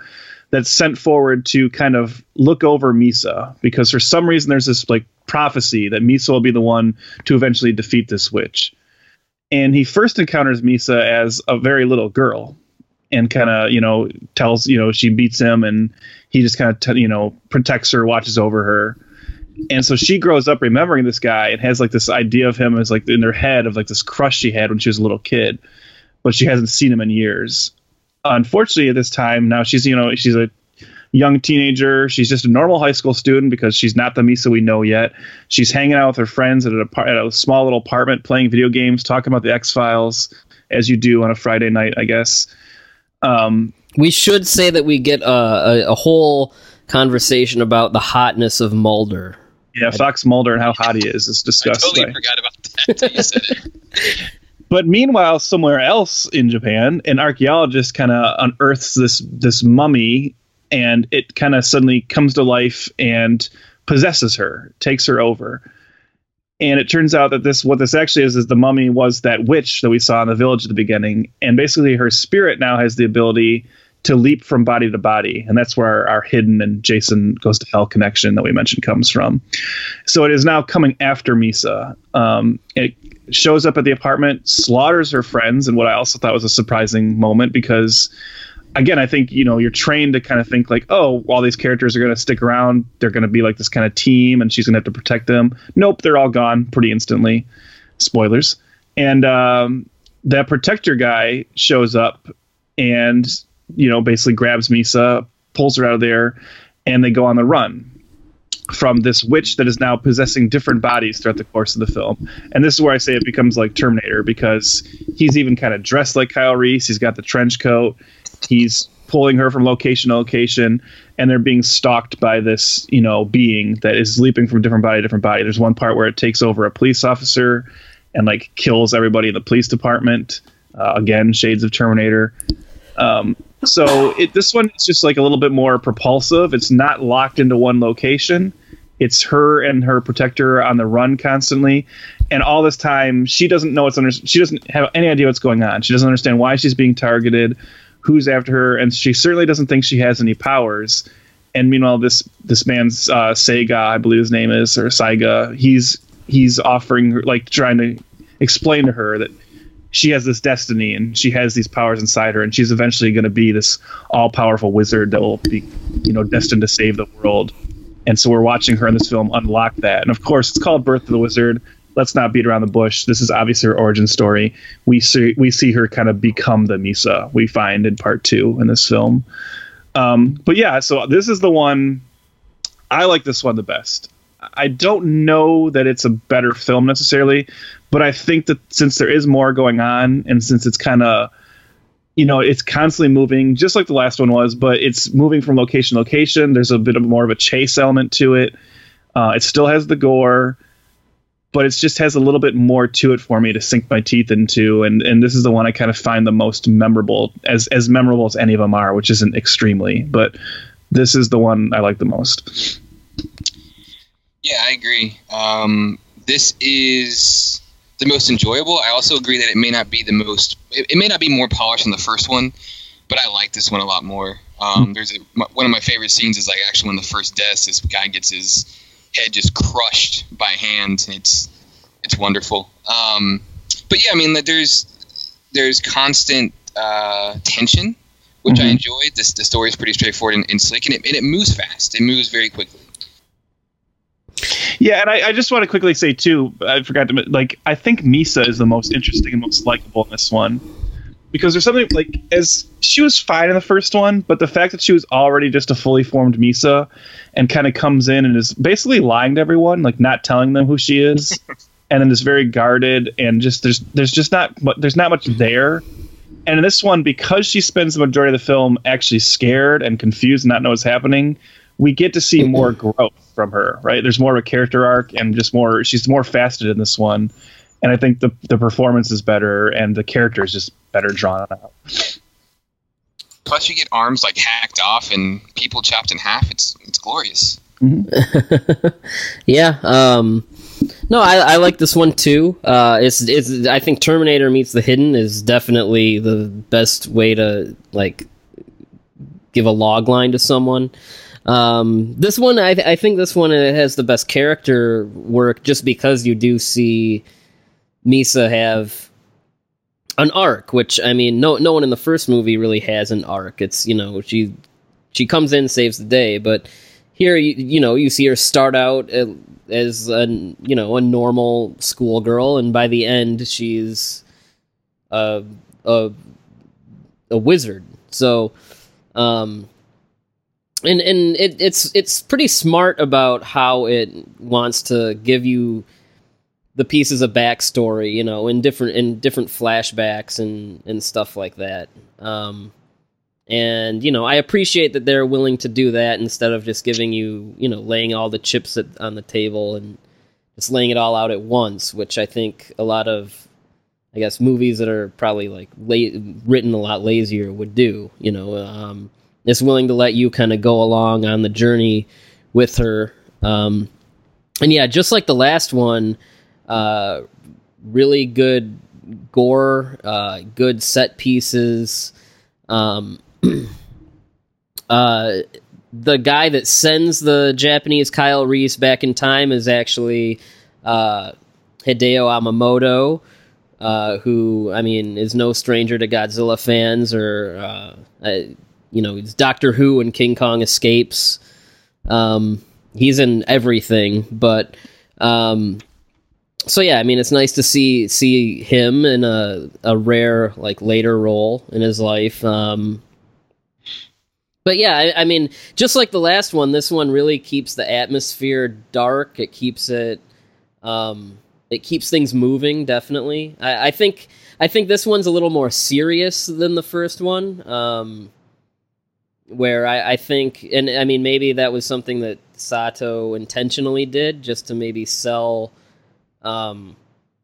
[SPEAKER 3] that's sent forward to kind of look over Misa because for some reason there's this like prophecy that Misa will be the one to eventually defeat this witch. And he first encounters Misa as a very little girl and kind of, you know, tells, you know, she beats him and he just kind of, t- you know, protects her, watches over her. And so she grows up remembering this guy and has like this idea of him as like in her head of like this crush she had when she was a little kid, but she hasn't seen him in years. Unfortunately, at this time, now she's, you know, she's a young teenager. She's just a normal high school student because she's not the Misa we know yet. She's hanging out with her friends at a, at a small little apartment, playing video games, talking about the X Files, as you do on a Friday night, I guess. Um,
[SPEAKER 1] we should say that we get a, a, a whole conversation about the hotness of Mulder.
[SPEAKER 3] Yeah, Fox Mulder and how hot he is is discussed.
[SPEAKER 2] I totally
[SPEAKER 3] by-
[SPEAKER 2] forgot about that until you said it.
[SPEAKER 3] But meanwhile, somewhere else in Japan, an archaeologist kind of unearths this this mummy, and it kind of suddenly comes to life and possesses her, takes her over. And it turns out that this what this actually is is the mummy was that witch that we saw in the village at the beginning, and basically her spirit now has the ability to leap from body to body, and that's where our, our hidden and Jason goes to hell connection that we mentioned comes from. So it is now coming after Misa. Um, it shows up at the apartment, slaughters her friends, and what I also thought was a surprising moment because, again, I think you know you're trained to kind of think like, oh, all these characters are going to stick around, they're going to be like this kind of team, and she's going to have to protect them. Nope, they're all gone pretty instantly. Spoilers. And um, that protector guy shows up and you know basically grabs Misa, pulls her out of there, and they go on the run from this witch that is now possessing different bodies throughout the course of the film. And this is where I say it becomes like Terminator because he's even kind of dressed like Kyle Reese. He's got the trench coat. He's pulling her from location to location, and they're being stalked by this, you know, being that is leaping from different body to different body. There's one part where it takes over a police officer and like kills everybody in the police department. Uh, again, shades of Terminator. Um, so it, this one is just like a little bit more propulsive. It's not locked into one location. It's her and her protector on the run constantly, and all this time she doesn't know what's under. She doesn't have any idea what's going on. She doesn't understand why she's being targeted, who's after her, and she certainly doesn't think she has any powers. And meanwhile, this this man's uh, Sega, I believe his name is, or Saiga, he's he's offering her, like trying to explain to her that she has this destiny and she has these powers inside her and she's eventually going to be this all-powerful wizard that will be you know destined to save the world. And so we're watching her in this film unlock that. And of course it's called birth of the wizard let's not beat around the bush. This is obviously her origin story. We see we see her kind of become the misa we find in part two in this film. Um, but yeah so this is the one i like this one the best. I don't know that it's a better film necessarily, but I think that since there is more going on and since it's kind of you know it's constantly moving just like the last one was but it's moving from location to location. There's a bit of more of a chase element to it. Uh, it still has the gore but it just has a little bit more to it for me to sink my teeth into and and this is the one i kind of find the most memorable as as memorable as any of them are which isn't extremely but this is the one i like the most
[SPEAKER 2] Yeah, I agree. Um, this is the most enjoyable. I also agree that it may not be the most. It, it may not be more polished than the first one, but I like this one a lot more. Um, there's a, my, one of my favorite scenes is like actually when the first death, this guy gets his head just crushed by hand. It's it's wonderful. Um, but yeah, I mean, there's there's constant uh, tension, which I
[SPEAKER 3] Mhm.
[SPEAKER 2] enjoyed. This the story is pretty straightforward and, and slick, and it, and it moves fast. It moves very quickly.
[SPEAKER 3] Yeah, and I, I just want to quickly say too. I forgot to like. I think Misa is the most interesting and most likable in this one because there's something like as she was fine in the first one, but the fact that she was already just a fully formed Misa and kind of comes in and is basically lying to everyone, like not telling them who she is, and then is very guarded and just there's there's just not there's not much there. And in this one, because she spends the majority of the film actually scared and confused and not know what's happening, we get to see more mm-hmm. growth from her, right? There's more of a character arc and just more she's more faceted in this one. And I think the the performance is better and the character is just better drawn out.
[SPEAKER 2] Plus, you get arms like hacked off and people chopped in half. It's it's glorious.
[SPEAKER 1] yeah. Um, no, I, I like this one too. Uh, it's it's I think Terminator meets the Hidden is definitely the best way to like give a log line to someone. Um, this one, I, I think this one has the best character work just because you do see Misa have an arc, which I mean, no no one in the first movie really has an arc. It's you know she she comes in saves the day, but here you you know you see her start out as a you know a normal schoolgirl, and by the end she's a a a wizard. So, um, and and it, it's it's pretty smart about how it wants to give you the pieces of backstory, you know, in different in different flashbacks and and stuff like that. Um, and you know, I appreciate that they're willing to do that instead of just giving you, you know, laying all the chips at, on the table and just laying it all out at once, which I think a lot of, I guess, movies that are probably like la- written a lot lazier would do. You know, um, willing to let you kind of go along on the journey with her. Um, and yeah, just like the last one, uh, really good gore, uh, good set pieces. Um, uh, the guy that sends the Japanese Kyle Reese back in time is actually uh, Hideyo Amamoto, uh, who I mean is no stranger to Godzilla fans, or uh, you know, he's Doctor Who and King Kong Escapes. Um, he's in everything, but um, so yeah, I mean, it's nice to see see him in a a rare like later role in his life. Um, but yeah, I, I, mean, just like the last one, this one really keeps the atmosphere dark. It keeps it, um, it keeps things moving. Definitely, I, I think I think this one's a little more serious than the first one. Um, where I, I think, and I mean, maybe that was something that Sato intentionally did just to maybe sell um,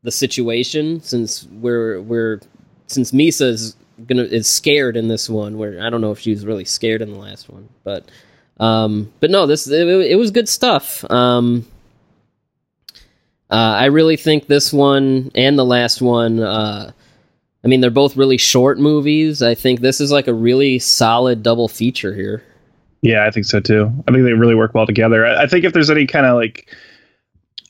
[SPEAKER 1] the situation since we're we're since Misa is gonna is scared in this one. Where I don't know if she was really scared in the last one, but um, but no, this it, it was good stuff. Um, uh, I really think this one and the last one. Uh, I mean, they're both really short movies. I think this is like a really solid double feature here.
[SPEAKER 3] Yeah, I think so too. I think they really work well together. I, I think if there's any kind of like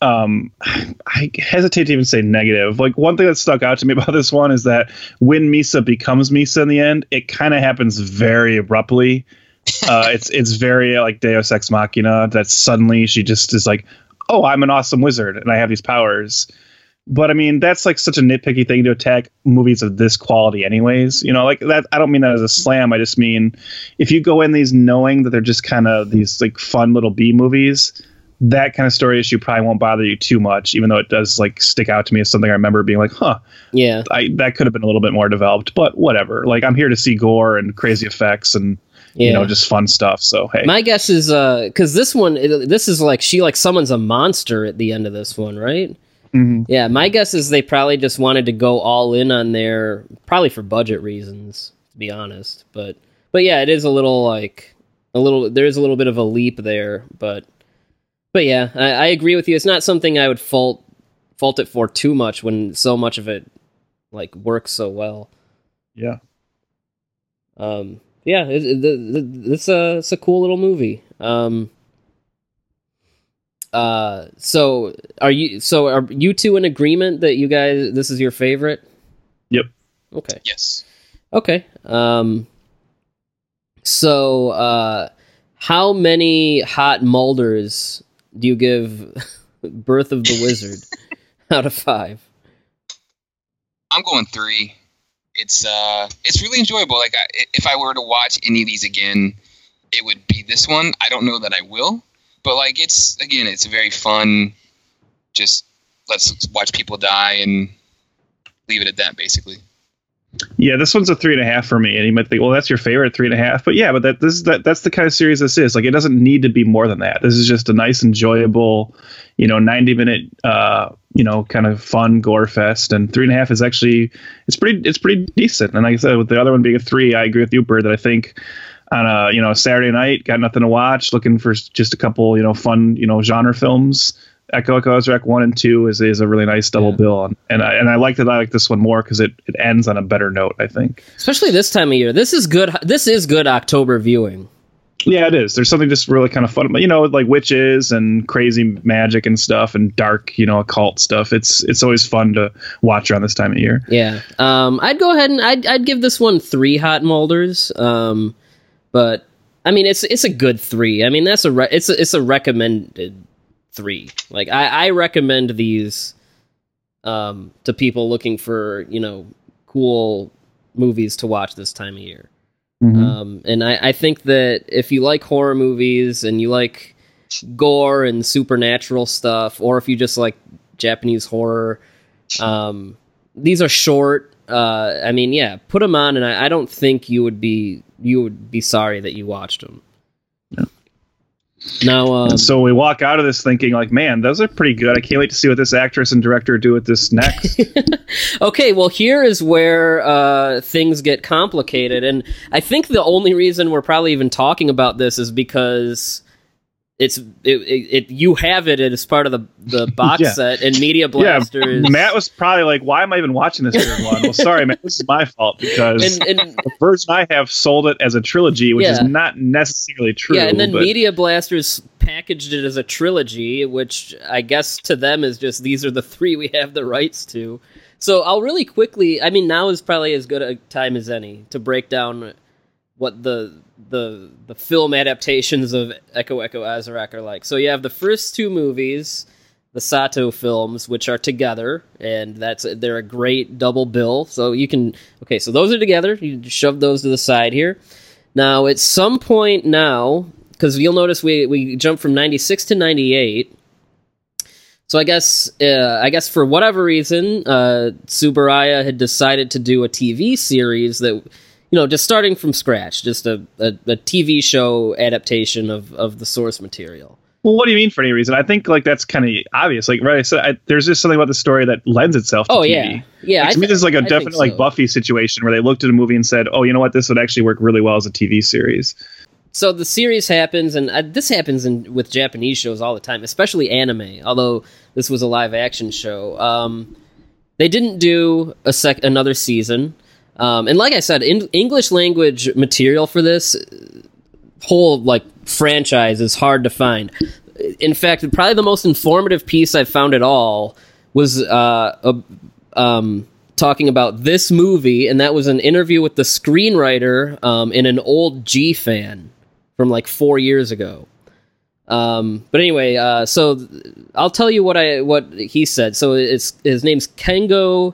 [SPEAKER 3] um, I hesitate to even say negative. Like one thing that stuck out to me about this one is that when Misa becomes Misa in the end, it kind of happens very abruptly. Uh, it's it's very like Deus Ex Machina. That suddenly she just is like, oh, I'm an awesome wizard and I have these powers. But I mean, that's like such a nitpicky thing to attack movies of this quality, anyways. You know, like that. I don't mean that as a slam. I just mean if you go in these knowing that they're just kind of these like fun little B movies that kind of story issue probably won't bother you too much, even though it does like stick out to me as something I remember being like, huh,
[SPEAKER 1] yeah,
[SPEAKER 3] I, that could have been a little bit more developed, but whatever. Like I'm here to see gore and crazy effects and yeah. you know just fun stuff. So hey,
[SPEAKER 1] my guess is because uh, this one, it, this is like she like summons a monster at the end of this one, right?
[SPEAKER 3] Mm-hmm.
[SPEAKER 1] Yeah, my guess is they probably just wanted to go all in on there, probably for budget reasons, to be honest. But but yeah, it is a little like a little. There is a little bit of a leap there, but but yeah, I, I, agree with you. It's not something I would fault fault it for too much when so much of it like works so well.
[SPEAKER 3] Yeah.
[SPEAKER 1] Um. Yeah. It, it, it, it's a it's a cool little movie. Um. Uh. So are you? So are you two in agreement that you guys this is your favorite?
[SPEAKER 3] Yep.
[SPEAKER 1] Okay.
[SPEAKER 2] Yes.
[SPEAKER 1] Okay. Um. So, uh, how many hot Mulders do you give Birth of the Wizard out of five?
[SPEAKER 2] I'm going three. It's uh, it's really enjoyable. Like, I, if I were to watch any of these again, it would be this one. I don't know that I will, but like, it's again, it's very fun. Just let's watch people die and leave it at that, basically.
[SPEAKER 3] Yeah, this one's a three and a half for me. And you might think, well, that's your favorite three and a half. But yeah, but that this is that that's the kind of series this is. Like it doesn't need to be more than that. This is just a nice, enjoyable, you know, ninety minute uh, you know, kind of fun gore fest. And three and a half is actually it's pretty it's pretty decent. And like I said, with the other one being a three, I agree with you, Bird, that I think on a you know Saturday night, got nothing to watch, looking for just a couple, you know, fun, you know, genre films. Eko Eko Azarak one and two is is a really nice double
[SPEAKER 1] Yeah.
[SPEAKER 3] bill, and and I, and I like that I like this one more because it, it ends on a better note. I think.
[SPEAKER 1] Especially this time of year. This is good. This is good October viewing.
[SPEAKER 3] Yeah, it is. There's something just really kind of fun, you know, like witches and crazy magic and stuff, and dark, you know, occult stuff. It's it's always fun to watch around this time of year.
[SPEAKER 1] Yeah. Um, I'd go ahead and I'd, I'd give this one three hot Mulders. Um, but I mean, it's it's a good three. I mean, that's a re- it's a, it's a recommended three. Like I, I recommend these um, to people looking for you know cool movies to watch this time of year. Um, and I, I think that if you like horror movies and you like gore and supernatural stuff, or if you just like Japanese horror, um, these are short. Uh, I mean, yeah, put them on, and I, I don't think you would be you would be sorry that you watched them. Now, um,
[SPEAKER 3] so we walk out of this thinking like, man, those are pretty good. I can't wait to see what this actress and director do with this next.
[SPEAKER 1] Okay, well, here is where uh, things get complicated, and I think the only reason we're probably even talking about this is because it's it, it, it you have it as part of the the box
[SPEAKER 3] Yeah.
[SPEAKER 1] set, and Media
[SPEAKER 3] yeah,
[SPEAKER 1] is
[SPEAKER 3] Matt was probably like, why am I even watching this weird one? Well, sorry, man, this is my fault because
[SPEAKER 1] and, and
[SPEAKER 3] the version I have sold it as a trilogy, which is not necessarily true.
[SPEAKER 1] yeah, and then
[SPEAKER 3] but-
[SPEAKER 1] Media Blasters packaged it as a trilogy, which I guess to them is just these are the three we have the rights to. So I'll really quickly. I mean, now is probably as good a time as any to break down what the the the film adaptations of Eko Eko Azarak are like. So you have the first two movies, the Sato films, which are together, and that's they're a great double bill. So you can okay, so those are together. You shove those to the side here. Now at some point now, because you'll notice we we jump from ninety six to ninety eight. So I guess uh, I guess for whatever reason, uh, Tsuburaya had decided to do a TV series that you know just starting from scratch, just a, a, a TV show adaptation of of the source material.
[SPEAKER 3] Well, what do you mean for any reason? I think like that's kind of obvious. Like, right? I said I, there's just something about the story that lends itself. to
[SPEAKER 1] Oh
[SPEAKER 3] TV.
[SPEAKER 1] yeah, yeah.
[SPEAKER 3] Like, to
[SPEAKER 1] I
[SPEAKER 3] me,
[SPEAKER 1] thi-
[SPEAKER 3] this is like a
[SPEAKER 1] I
[SPEAKER 3] definite like. Buffy situation where they looked at a movie and said, "Oh, you know what? This would actually work really well as a TV series."
[SPEAKER 1] so the series happens and uh, this happens in with japanese shows all the time especially anime although this was a live action show um, they didn't do a sec another season um, and like i said in english language material for this whole like franchise is hard to find in fact probably the most informative piece i've found at all was uh, a, um, talking about this movie and that was an interview with the screenwriter um, an old G-Fan from like four years ago. Um, but anyway, uh, so I'll tell you what I what he said. So it's his name's Kengo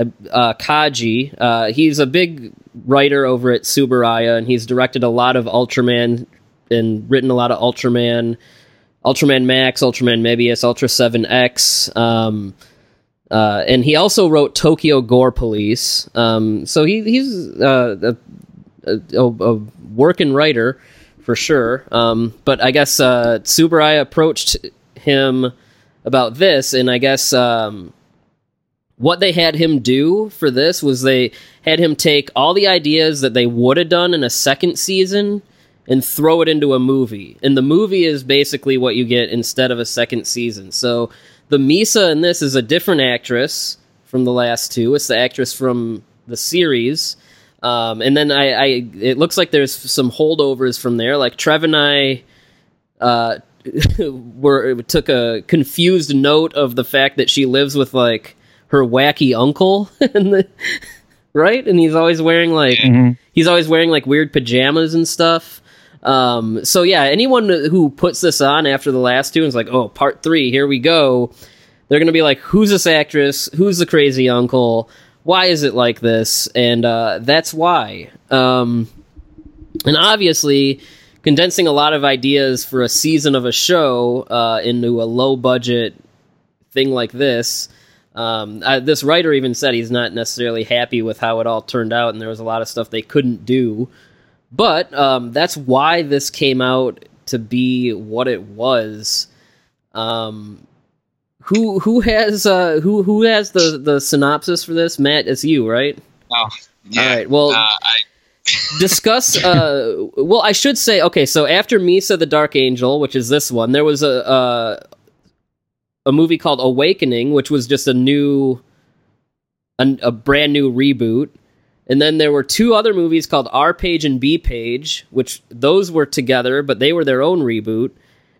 [SPEAKER 1] uh, uh, Kaji. Uh, he's a big writer over at Tsuburaya, and he's directed a lot of Ultraman and written a lot of Ultraman, Ultraman Max, Ultraman Mebius, Ultra Seven X. Um, uh, and he also wrote Tokyo Gore Police. Um, so he, he's uh, a, a, a working writer for sure. Um, but I guess uh, Tsuburaya approached him about this, and I guess um, what they had him do for this was they had him take all the ideas that they would have done in a second season and throw it into a movie. And the movie is basically what you get instead of a second season. So the Misa in this is a different actress from the last two. It's the actress from the series. Um, and then I, I, it looks like there's some holdovers from there. Like Trev and I, uh, were took a confused note of the fact that she lives with like her wacky uncle, and the, right? And he's always wearing like he's always wearing like weird pajamas and stuff. Um, so yeah, anyone who puts this on after the last two and is like, oh, part three, here we go. They're gonna be like, who's this actress? Who's the crazy uncle? Why is it like this? And uh, that's why. Um, and obviously, condensing a lot of ideas for a season of a show uh, into a low budget thing like this. Um, uh, this writer even said he's not necessarily happy with how it all turned out, and there was a lot of stuff they couldn't do. But um, that's why this came out to be what it was. Um, who who has uh, who who has the the synopsis for this? Matt, it's you, right?
[SPEAKER 2] Oh, yeah.
[SPEAKER 1] All right, well-
[SPEAKER 2] uh, I,
[SPEAKER 1] discuss uh well i should say okay so after misa the dark angel which is this one there was a uh a movie called Awakening, which was just a new, a, a brand new reboot. And then there were two other movies called R Page and B Page, which those were together, but they were their own reboot.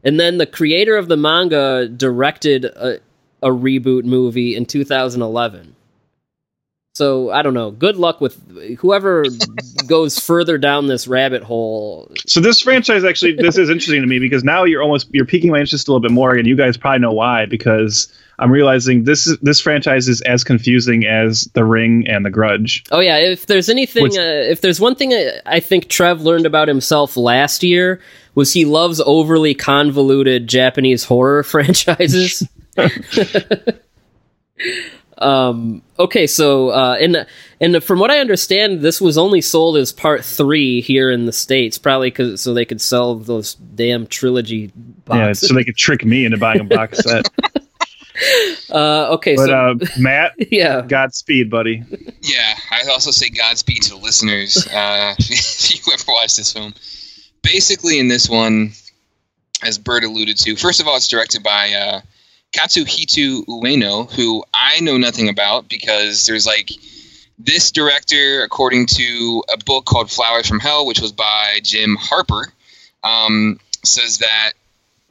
[SPEAKER 1] And then the creator of the manga directed a, a reboot movie in 2011. So I don't know. Good luck with whoever goes further down this rabbit hole.
[SPEAKER 3] So this franchise actually, this is interesting to me because now you're almost you're piquing my interest a little bit more, and you guys probably know why because I'm realizing this is this franchise is as confusing as The Ring and The Grudge.
[SPEAKER 1] Oh yeah, if there's anything,
[SPEAKER 3] Which-
[SPEAKER 1] uh, if there's one thing I- I think Trev learned about himself last year was he loves overly convoluted Japanese horror franchises. um. Okay, so uh, and and from what I understand, this was only sold as part three here in the states, probably because so they could sell those damn trilogy
[SPEAKER 3] Yeah, so they could trick me into buying a box set.
[SPEAKER 1] uh, okay,
[SPEAKER 3] But
[SPEAKER 1] so
[SPEAKER 3] uh, Matt,
[SPEAKER 1] yeah,
[SPEAKER 3] Godspeed, buddy.
[SPEAKER 2] Yeah, I also say Godspeed to the listeners uh, if you ever watch this film. Basically, in this one, as Byrd alluded to, first of all, it's directed by uh, Katsuhito Ueno, who I know nothing about because there's like this director, according to a book called Flowers from Hell, which was by Jim Harper, um, says that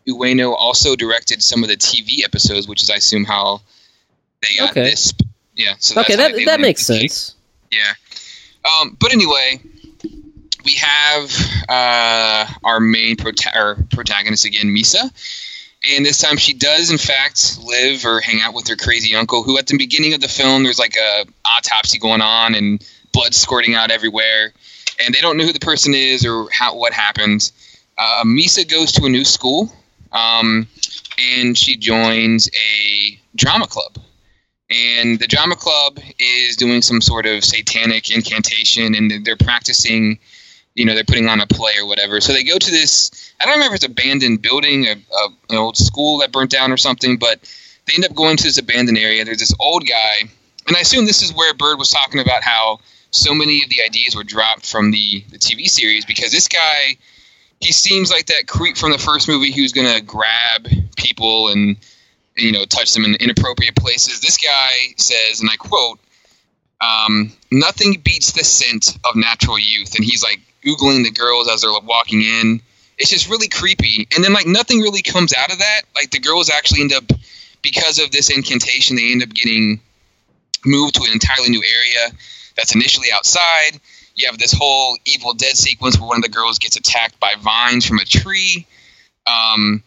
[SPEAKER 2] Ueno also directed some of the TV episodes, which is, I assume, how they got
[SPEAKER 1] Okay.
[SPEAKER 2] this. Yeah, so
[SPEAKER 1] okay, that that makes sense.
[SPEAKER 2] Yeah. Um, but anyway, we have uh, our main prota- or protagonist again, Misa. And this time she does, in fact, live or hang out with her crazy uncle, who at the beginning of the film, there's like a autopsy going on and blood squirting out everywhere. And they don't know who the person is or how what happened. Uh, Misa goes to a new school, um, and she joins a drama club and the drama club is doing some sort of satanic incantation and they're practicing you know they're putting on a play or whatever so they go to this i don't remember if it's abandoned building a, a, an old school that burnt down or something but they end up going to this abandoned area there's this old guy and i assume this is where Byrd was talking about how so many of the ideas were dropped from the, the tv series because this guy he seems like that creep from the first movie who's going to grab people and you know, touch them in inappropriate places. This guy says, and I quote, um, "Nothing beats the scent of natural youth." And he's like oogling the girls as they're walking in. It's just really creepy. And then like nothing really comes out of that. Like the girls actually end up because of this incantation, they end up getting moved to an entirely new area that's initially outside. You have this whole Evil Dead sequence where one of the girls gets attacked by vines from a tree. Um,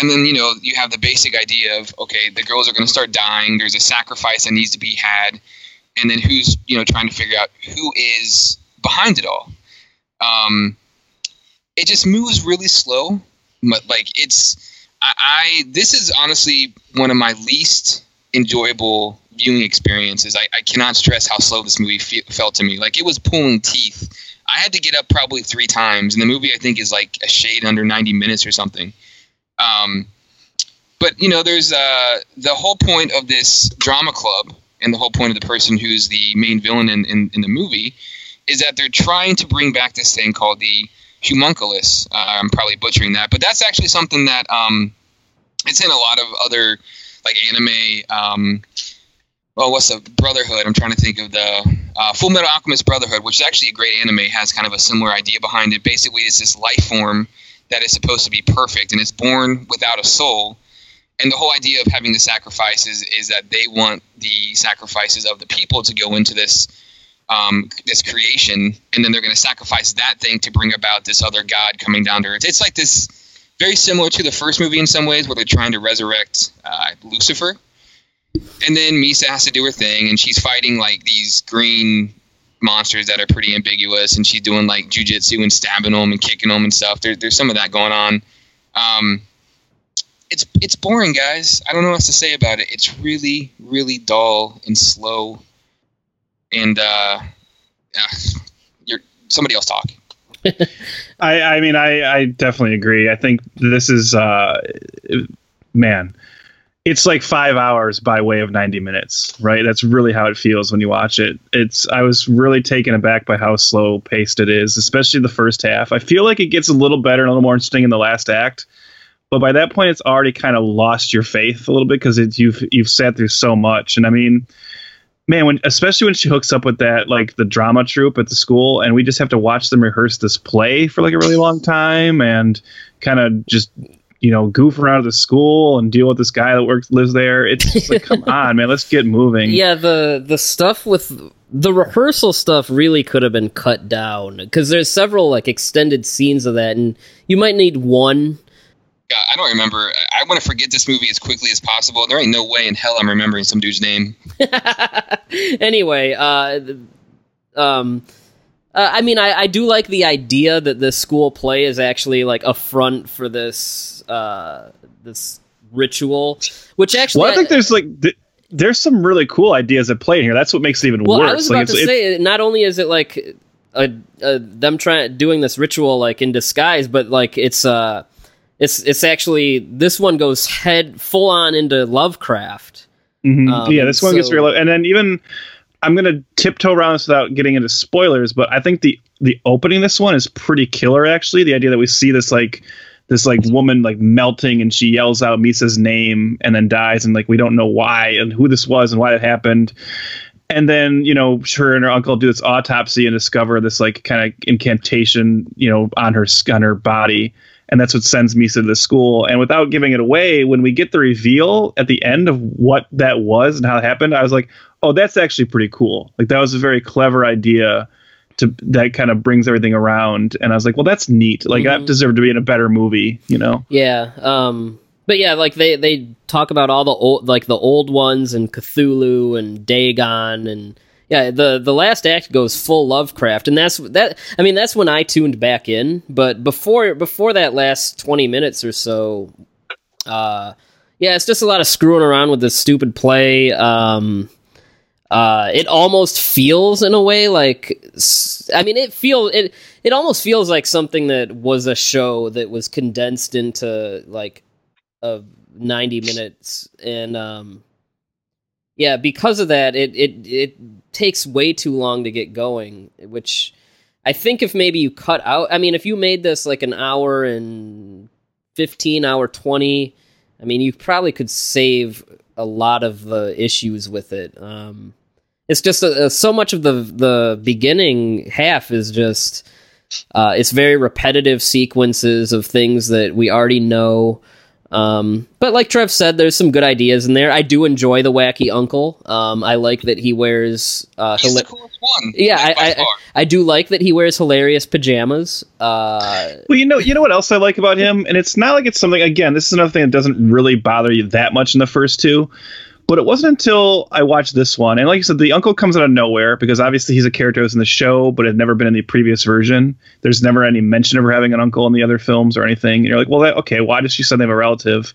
[SPEAKER 2] and then you know you have the basic idea of okay the girls are going to start dying there's a sacrifice that needs to be had and then who's you know trying to figure out who is behind it all um, it just moves really slow but like it's I, I this is honestly one of my least enjoyable viewing experiences. I, I cannot stress how slow this movie fe- felt to me. Like it was pulling teeth. I had to get up probably three times and the movie i think is like a shade under 90 minutes or something. Um, but you know, there's uh, the whole point of this drama club, and the whole point of the person who's the main villain in, in, in the movie is that they're trying to bring back this thing called the homunculus. Uh, I'm probably butchering that, but that's actually something that um, it's in a lot of other like anime. Um, well, what's the Brotherhood? I'm trying to think of the uh, Full Metal Alchemist Brotherhood, which is actually a great anime. Has kind of a similar idea behind it. Basically, it's this life form that is supposed to be perfect and it's born without a soul. And the whole idea of having the sacrifices is that they want the sacrifices of the people to go into this um, this creation, and then they're going to sacrifice that thing to bring about this other god coming down to earth. It's like this very similar to the first movie in some ways, where they're trying to resurrect uh, Lucifer. And then Misa has to do her thing, and she's fighting like these green monsters that are pretty ambiguous, and she's doing like jujitsu and stabbing them and kicking them and stuff. There, there's some of that going on. Um, it's it's boring, guys. I don't know what else to say about it. It's really really dull and slow, and uh, yeah, you're somebody else talk.
[SPEAKER 3] I, I mean, I, I definitely agree. I think this is, uh, man, it's like five hours by way of 90 minutes, right? That's really how it feels when you watch it. It's, I was really taken aback by how slow paced it is, especially the first half. I feel like it gets a little better and a little more interesting in the last act, but by that point it's already kind of lost your faith a little bit because it's, you've you've sat through so much and i mean man when especially when she hooks up with that like the drama troupe at the school and we just have to watch them rehearse this play for like a really long time and kind of just you know goof around at the school and deal with this guy that works lives there it's just like come on man let's get moving
[SPEAKER 1] Yeah, the the stuff with the rehearsal stuff really could have been cut down because there's several like extended scenes of that, and you might need one.
[SPEAKER 2] God, I don't remember. I want to forget this movie as quickly as possible. There ain't no way in hell I'm remembering some dude's name.
[SPEAKER 1] anyway, uh, um, uh, I mean, I, I do like the idea that this school play is actually like a front for this uh, this ritual, which actually
[SPEAKER 3] well i think there's like th- there's some really cool ideas at play in here that's what makes it even
[SPEAKER 1] Well,
[SPEAKER 3] worse
[SPEAKER 1] I was about
[SPEAKER 3] it's,
[SPEAKER 1] to
[SPEAKER 3] it's-
[SPEAKER 1] say, not only is it like a, a them trying doing this ritual like in disguise, but like it's uh, it's it's actually this one goes head full on into Lovecraft.
[SPEAKER 3] Mhm.
[SPEAKER 1] Um,
[SPEAKER 3] yeah, this one gets real. And then even I'm gonna tiptoe around this without getting into spoilers, but I think the the opening this one is pretty killer. Actually, the idea that we see this like this like woman like melting and she yells out Misa's name and then dies and like we don't know why and who this was and why it happened. And then you know her and her uncle do this autopsy and discover this like kind of incantation you know on her on her body and that's what sends Misa to the school. And without giving it away, when we get the reveal at the end of what that was and how it happened, I was like, "Oh, that's actually pretty cool." Like that was a very clever idea to that kind of brings everything around. And I was like, "Well, that's neat. Like that deserved to be in a better movie," you know?
[SPEAKER 1] Yeah. Um. But yeah, like they they talk about all the old like the old ones and Cthulhu and Dagon and yeah the the last act goes full Lovecraft and that's that I mean that's when I tuned back in but before before that last twenty minutes or so, uh, yeah it's just a lot of screwing around with this stupid play. Um, uh, it almost feels in a way like I mean it feel it it almost feels like something that was a show that was condensed into like of 90 minutes and um yeah because of that it it it takes way too long to get going which i think if maybe you cut out i mean if you made this like an hour and 15 hour 20 i mean you probably could save a lot of the issues with it um it's just uh so much of the the beginning half is just uh, it's very repetitive sequences of things that we already know. Um, but like Trev said, there's some good ideas in there. I do enjoy the wacky uncle. Um, I like that he wears. Uh,
[SPEAKER 2] He's the
[SPEAKER 1] hila-
[SPEAKER 2] coolest one.
[SPEAKER 1] yeah,
[SPEAKER 2] like, by
[SPEAKER 1] I, I. I do like that he wears hilarious pajamas. Uh,
[SPEAKER 3] Well, you know, you know what else I like about him, and it's not like it's something. Again, this is another thing that doesn't really bother you that much in the first two. But it wasn't until I watched this one, and like you said, the uncle comes out of nowhere because obviously he's a character who's in the show, but had never been in the previous version. There's never any mention of her having an uncle in the other films or anything. And you're like, well, that, okay, why does she suddenly have a relative?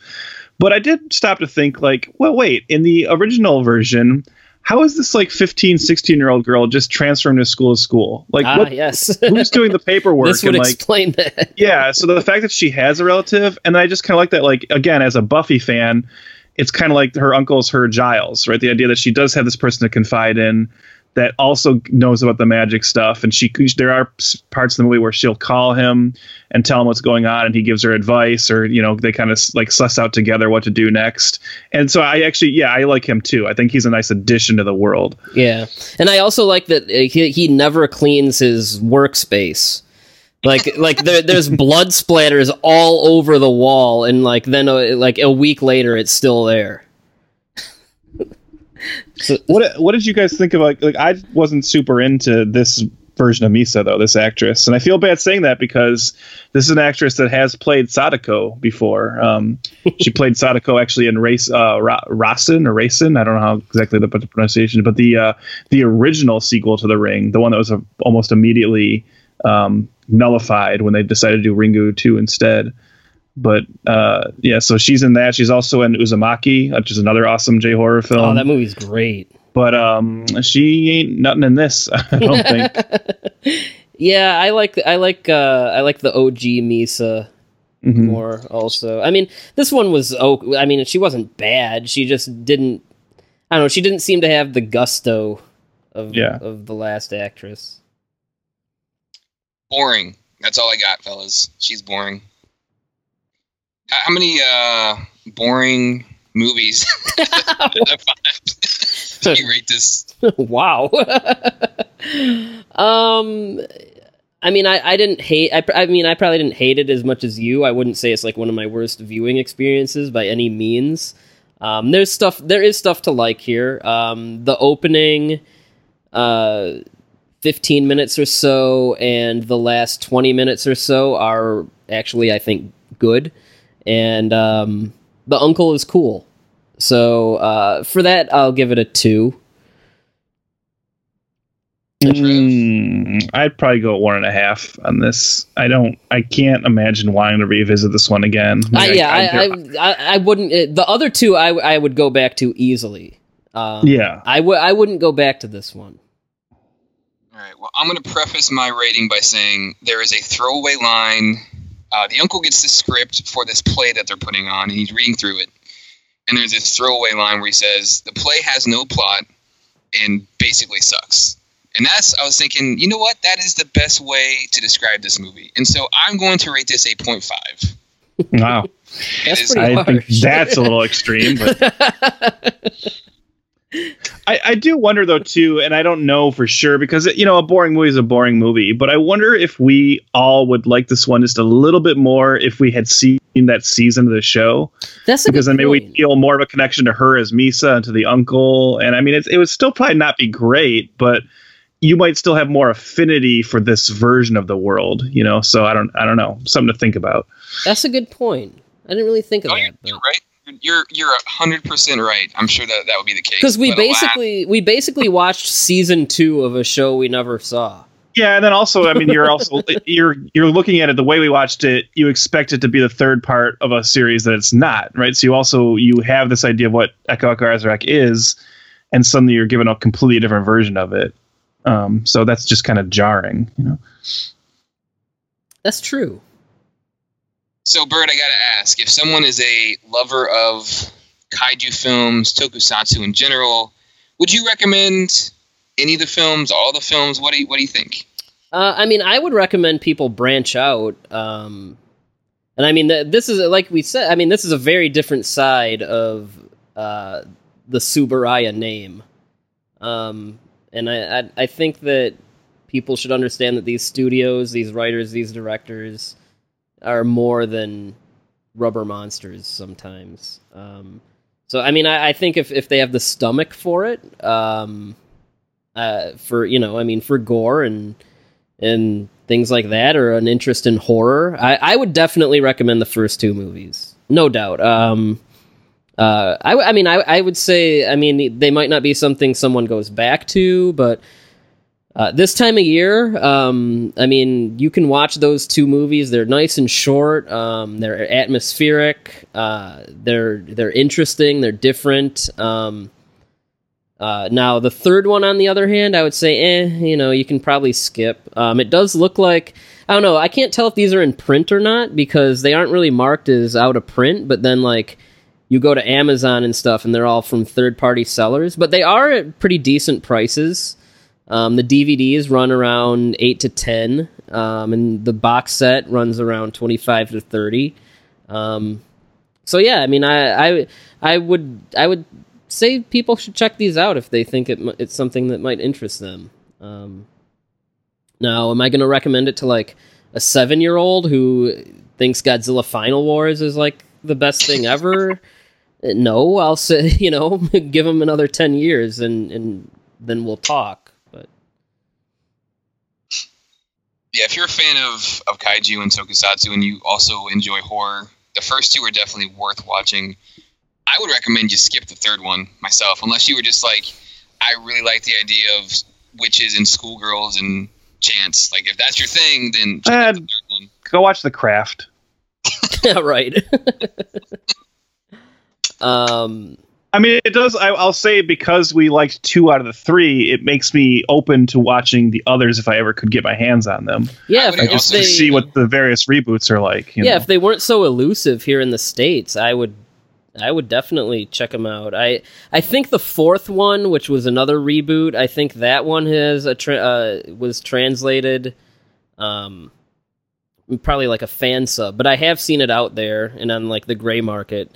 [SPEAKER 3] But I did stop to think, like, well, wait, in the original version, how is this like 15, 16 year old girl just transferring to school to school? Like,
[SPEAKER 1] ah,
[SPEAKER 3] what,
[SPEAKER 1] yes.
[SPEAKER 3] who's doing the paperwork?
[SPEAKER 1] this would
[SPEAKER 3] and like,
[SPEAKER 1] explain that.
[SPEAKER 3] yeah so the fact that she has a relative and i just kind of like that like again as a buffy fan it's kind of like her uncle's her giles right? The idea that she does have this person to confide in that also knows about the magic stuff and she there are parts of the movie where she'll call him and tell him what's going on and he gives her advice or you know they kind of like suss out together what to do next. And so i actually yeah i like him too. I think he's a nice addition to the world.
[SPEAKER 1] Yeah, and I also like that uh, he, he never cleans his workspace. Like like there, there's blood splatters all over the wall, and like then uh, like a week later, it's still there.
[SPEAKER 3] What what did you guys think of like like I wasn't super into this version of Misa though this actress and I feel bad saying that because this is an actress that has played Sadako before. Um, she played Sadako actually in Race uh, Ra- Rasen or Racin I don't know how exactly the, the pronunciation but the uh, the original sequel to The Ring the one that was uh, almost immediately um, nullified when they decided to do Ringu 2 instead. But uh, yeah, so she's in that. She's also in Uzumaki, which is another awesome J horror film
[SPEAKER 1] Oh, that movie's great.
[SPEAKER 3] but um, she ain't nothing in this. I don't think.
[SPEAKER 1] Yeah, I like I like uh I like the OG Misa
[SPEAKER 3] Mhm.
[SPEAKER 1] more also. I mean, this one was oh I mean, she wasn't bad. She just didn't I don't know, she didn't seem to have the gusto of
[SPEAKER 3] Yeah.
[SPEAKER 1] of the last actress.
[SPEAKER 2] Boring. That's all I got, fellas. She's boring. How many uh, boring movies out of five do you rate this?
[SPEAKER 1] wow. um, I mean, I, I didn't hate. I, I mean, I probably didn't hate it as much as you. I wouldn't say it's like one of my worst viewing experiences by any means. Um, there's stuff. There is stuff to like here. Um, the opening, uh, fifteen minutes or so, and the last twenty minutes or so are actually, I think, good. And um, the uncle is cool. So uh, for that, I'll give it a two.
[SPEAKER 3] Mm, I'd probably go one and a half on this. I don't. I can't imagine wanting to revisit this one again.
[SPEAKER 1] I,
[SPEAKER 3] Like,
[SPEAKER 1] yeah,
[SPEAKER 3] I-
[SPEAKER 1] I, I, I, I wouldn't. uh, The other two, I, I would go back to easily. Um,
[SPEAKER 3] yeah.
[SPEAKER 1] I would. I wouldn't go back to this one.
[SPEAKER 2] All right. Well, I'm going to preface my rating by saying there is a throwaway line. Uh, the uncle gets the script for this play that they're putting on, and he's reading through it. And there's this throwaway line where he says, "The play has no plot and basically sucks." And that's I was thinking, you know what? That is the best way to describe this movie. And so I'm going to rate this 8.5.
[SPEAKER 3] Wow.
[SPEAKER 1] That's
[SPEAKER 2] is-
[SPEAKER 1] pretty
[SPEAKER 3] I think that's a little extreme, but I, I do wonder though too, and I don't know for sure because you know a boring movie is a boring movie, but I wonder if we all would like this one just a little bit more if we had seen that season of the show,
[SPEAKER 1] That's a
[SPEAKER 3] because
[SPEAKER 1] good
[SPEAKER 3] then maybe we feel more of a connection to her as Misa and to the uncle, and I mean it's, it would still probably not be great, but you might still have more affinity for this version of the world, you know. So I don't I don't know something to think about.
[SPEAKER 1] That's a good point. I didn't really think of
[SPEAKER 2] Oh, you're,
[SPEAKER 1] that.
[SPEAKER 2] you're right. You're you're hundred percent right. I'm sure that that would be the case.
[SPEAKER 1] Because we
[SPEAKER 2] But alas-
[SPEAKER 1] basically we basically watched season two of a show we never saw.
[SPEAKER 3] Yeah, and then also, I mean, you're also you're you're looking at it the way we watched it. You expect it to be the third part of a series that it's not, right? So you also you have this idea of what Eko Eko Azarak is, and suddenly you're given a completely different version of it. Um, so that's just kind of jarring, you know.
[SPEAKER 1] That's true.
[SPEAKER 2] So, Byrd, I gotta ask: if someone is a lover of kaiju films, tokusatsu in general, would you recommend any of the films, all the films? What do you What do you think?
[SPEAKER 1] Uh, I mean, I would recommend people branch out. Um, and I mean, th- this is like we said. I mean, this is a very different side of uh, the Tsuburaya name. Um, and I, I, I think that people should understand that these studios, these writers, these directors are more than rubber monsters sometimes. Um, so, I mean, I, I think if, if they have the stomach for it, um, uh, for you know, I mean, for gore and and things like that, or an interest in horror, I, I would definitely recommend the first two movies, no doubt. Um, uh, I, I mean, I, I would say, I mean, they might not be something someone goes back to, but uh, this time of year, um, I mean, you can watch those two movies. They're nice and short. Um, they're atmospheric. Uh, they're they're interesting. They're different. Um, uh, now, the third one, on the other hand, I would say, eh, you know, you can probably skip. Um, it does look like, I don't know, I can't tell if these are in print or not because they aren't really marked as out of print, but then, like, you go to Amazon and stuff and they're all from third party sellers, but they are at pretty decent prices. Um, the DVDs run around 8 to 10, um, and the box set runs around 25 to 30. Um, so yeah, I mean, I, I, I would, I would say people should check these out if they think it, it's something that might interest them. Um, now, am I going to recommend it to like a seven year old who thinks Godzilla Final Wars is like the best thing ever? No, I'll say, you know, give them another 10 years and, and then we'll talk. But
[SPEAKER 2] Yeah, if you're a fan of of kaiju and tokusatsu, and you also enjoy horror, the first two are definitely worth watching. I would recommend you skip the third one myself, unless you were just like, I really like the idea of witches and schoolgirls and chants. Like, if that's your thing, then check out the
[SPEAKER 3] Uh,
[SPEAKER 2] third one.
[SPEAKER 3] Go watch The Craft.
[SPEAKER 1] yeah, right. um,
[SPEAKER 3] I mean, it does. I, I'll say because we liked two out of the three, it makes me open to watching the others if I ever could get my hands on them.
[SPEAKER 1] yeah,
[SPEAKER 2] I
[SPEAKER 1] if,
[SPEAKER 2] would
[SPEAKER 3] Just
[SPEAKER 1] they,
[SPEAKER 3] to see what the various reboots are like. You
[SPEAKER 1] yeah,
[SPEAKER 3] know?
[SPEAKER 1] if they weren't so elusive here in the states, I would, I would definitely check them out. I, I think the fourth one, which was another reboot, I think that one has a tra- uh, was translated, um, probably like a fan sub, but I have seen it out there and on like the gray market.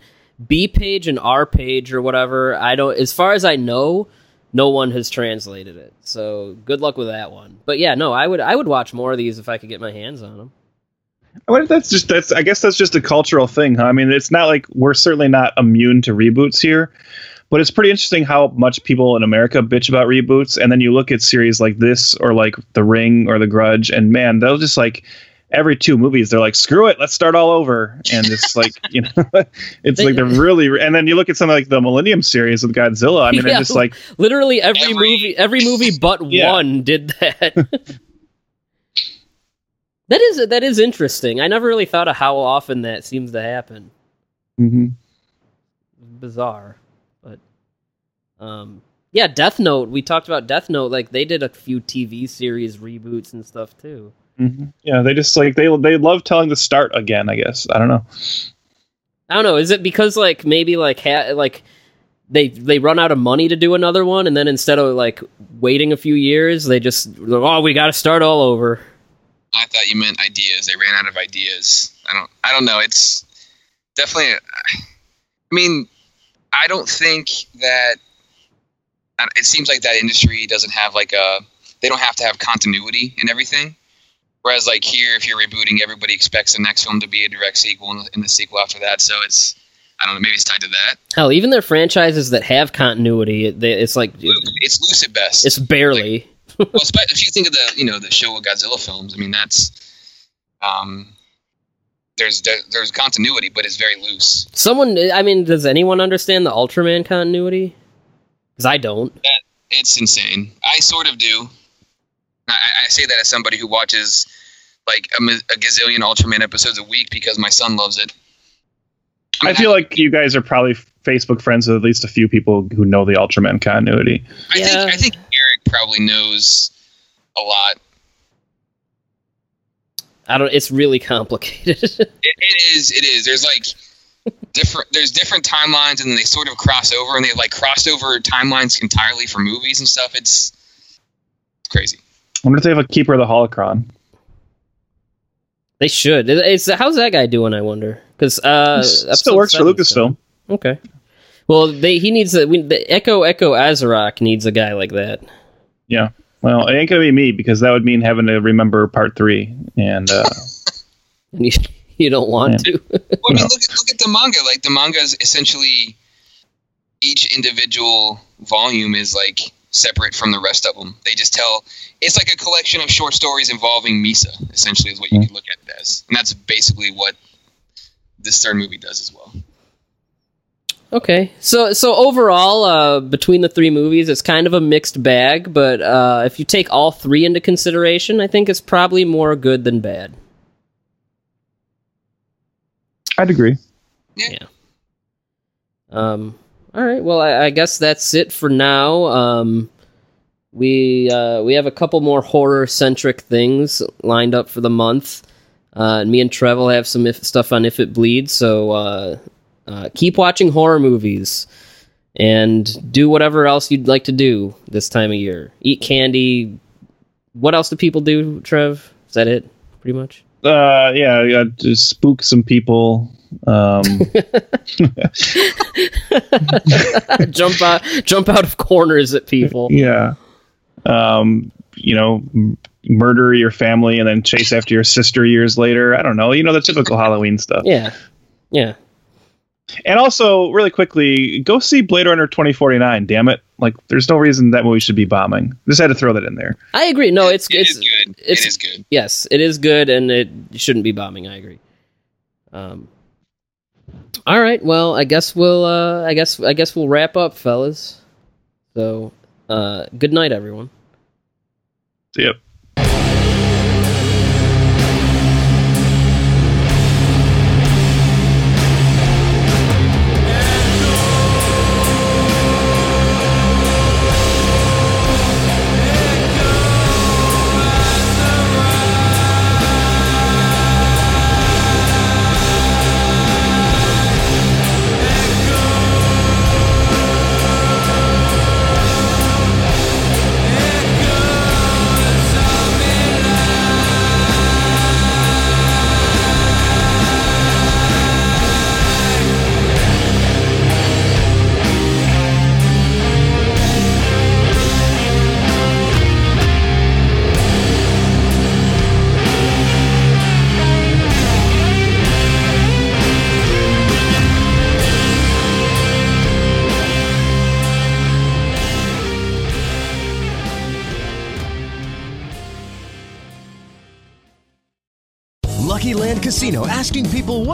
[SPEAKER 1] B page and R page or whatever. I don't. As far as I know, no one has translated it. So good luck with that one. But yeah, no, I would I would watch more of these if I could get my hands on them.
[SPEAKER 3] I wonder if that's just that's I guess that's just a cultural thing, huh? I mean, it's not like we're certainly not immune to reboots here, but it's pretty interesting how much people in America bitch about reboots, and then you look at series like this or like The Ring or The Grudge, and man, they'll just like every two movies they're like screw it let's start all over and it's like you know it's like they're really and then you look at something like the millennium series with godzilla i mean
[SPEAKER 1] Yeah,
[SPEAKER 3] it's just like
[SPEAKER 1] Literally every,
[SPEAKER 2] Every-
[SPEAKER 1] movie every movie but
[SPEAKER 3] Yeah.
[SPEAKER 1] one did that. that is that is interesting. I never really thought of how often that seems to happen.
[SPEAKER 3] mhm.
[SPEAKER 1] Bizarre. But um yeah, Death Note. We talked about Death Note like they did a few TV series reboots and stuff too.
[SPEAKER 3] Mhm. yeah they just like they they love telling the start again i guess i don't know
[SPEAKER 1] I don't know. Is it because like maybe like ha- like they they run out of money to do another one, and then instead of like waiting a few years, they just oh we got to start all over.
[SPEAKER 2] I thought you meant ideas. They ran out of ideas. I don't. I don't know. It's definitely. I mean, I don't think that. It seems like that industry doesn't have like a. They don't have to have continuity and everything. Whereas like here, if you're rebooting, everybody expects the next film to be a direct sequel and the, and the sequel after that. So it's. I don't know. Maybe it's tied to that.
[SPEAKER 1] Hell, even their franchises that have continuity, they, it's like
[SPEAKER 2] It's loose at best.
[SPEAKER 1] it's barely.
[SPEAKER 2] well, if you think of the you know the Showa Godzilla films, I mean that's um, there's there's continuity, but it's very loose.
[SPEAKER 1] Someone, I mean, does anyone understand the Ultraman continuity? Because I don't.
[SPEAKER 2] It's insane. I sort of do. I, I say that as somebody who watches like a, a gazillion Ultraman episodes a week because my son loves it.
[SPEAKER 3] i feel like you guys are probably facebook friends with at least a few people who know the ultraman continuity
[SPEAKER 2] I
[SPEAKER 1] Yeah.
[SPEAKER 2] think I think Eric probably knows a lot.
[SPEAKER 1] I don't. It's really complicated.
[SPEAKER 2] It, it is. It is. There's like different. There's different timelines, and then they sort of cross over, and they like crossed over timelines entirely for movies and stuff. It's, it's crazy.
[SPEAKER 3] I wonder if they have a keeper of the holocron
[SPEAKER 1] they should. It's how's that guy doing? I wonder. Because uh,
[SPEAKER 3] still
[SPEAKER 1] episode
[SPEAKER 3] works for
[SPEAKER 1] seven's
[SPEAKER 3] lucasfilm
[SPEAKER 1] Okay. Well, they he needs a we, the Eko Eko Azarak needs a guy like that.
[SPEAKER 3] yeah well it ain't gonna be me because that would mean having to remember part three and uh
[SPEAKER 1] you, you don't want
[SPEAKER 3] Yeah.
[SPEAKER 1] to.
[SPEAKER 2] Well, I mean, look at look at the manga. Like the manga is essentially each individual volume is like separate from the rest of them. They just tell. It's like a collection of short stories involving Misa. Essentially, is what you could look at it as, and that's basically what this third movie does as well.
[SPEAKER 1] okay. So so overall, uh, between the three movies, it's kind of a mixed bag. But uh, if you take all three into consideration, I think it's probably more good than bad.
[SPEAKER 3] i'd agree Yeah.
[SPEAKER 1] Um, all right. Well, I, I guess that's it for now. Um, we uh, we have a couple more horror centric things lined up for the month. Uh, and me and Trev will have some if, stuff on if it bleeds. So uh, uh, keep watching horror movies and do whatever else you'd like to do this time of year. Eat candy. What else do people do, Trev? Is that it? Pretty much.
[SPEAKER 3] uh yeah, yeah just spook some people um
[SPEAKER 1] jump out, jump out of corners at people.
[SPEAKER 3] yeah um you know m- murder your family and then chase after your sister years later i don't know you know the typical halloween stuff
[SPEAKER 1] Yeah, yeah.
[SPEAKER 3] and also really quickly go see blade runner 2049 damn it like there's no reason that movie should be bombing just had to throw that in there
[SPEAKER 1] I agree. No, it's
[SPEAKER 2] It
[SPEAKER 1] it's
[SPEAKER 2] is good.
[SPEAKER 1] it's-
[SPEAKER 2] it is good.
[SPEAKER 1] yes, it is good, and it shouldn't be bombing. I agree. Um. All right. Well, I guess we'll. Uh, I guess. I guess we'll wrap up, fellas. So, uh, good night, everyone.
[SPEAKER 3] yep
[SPEAKER 4] Echoes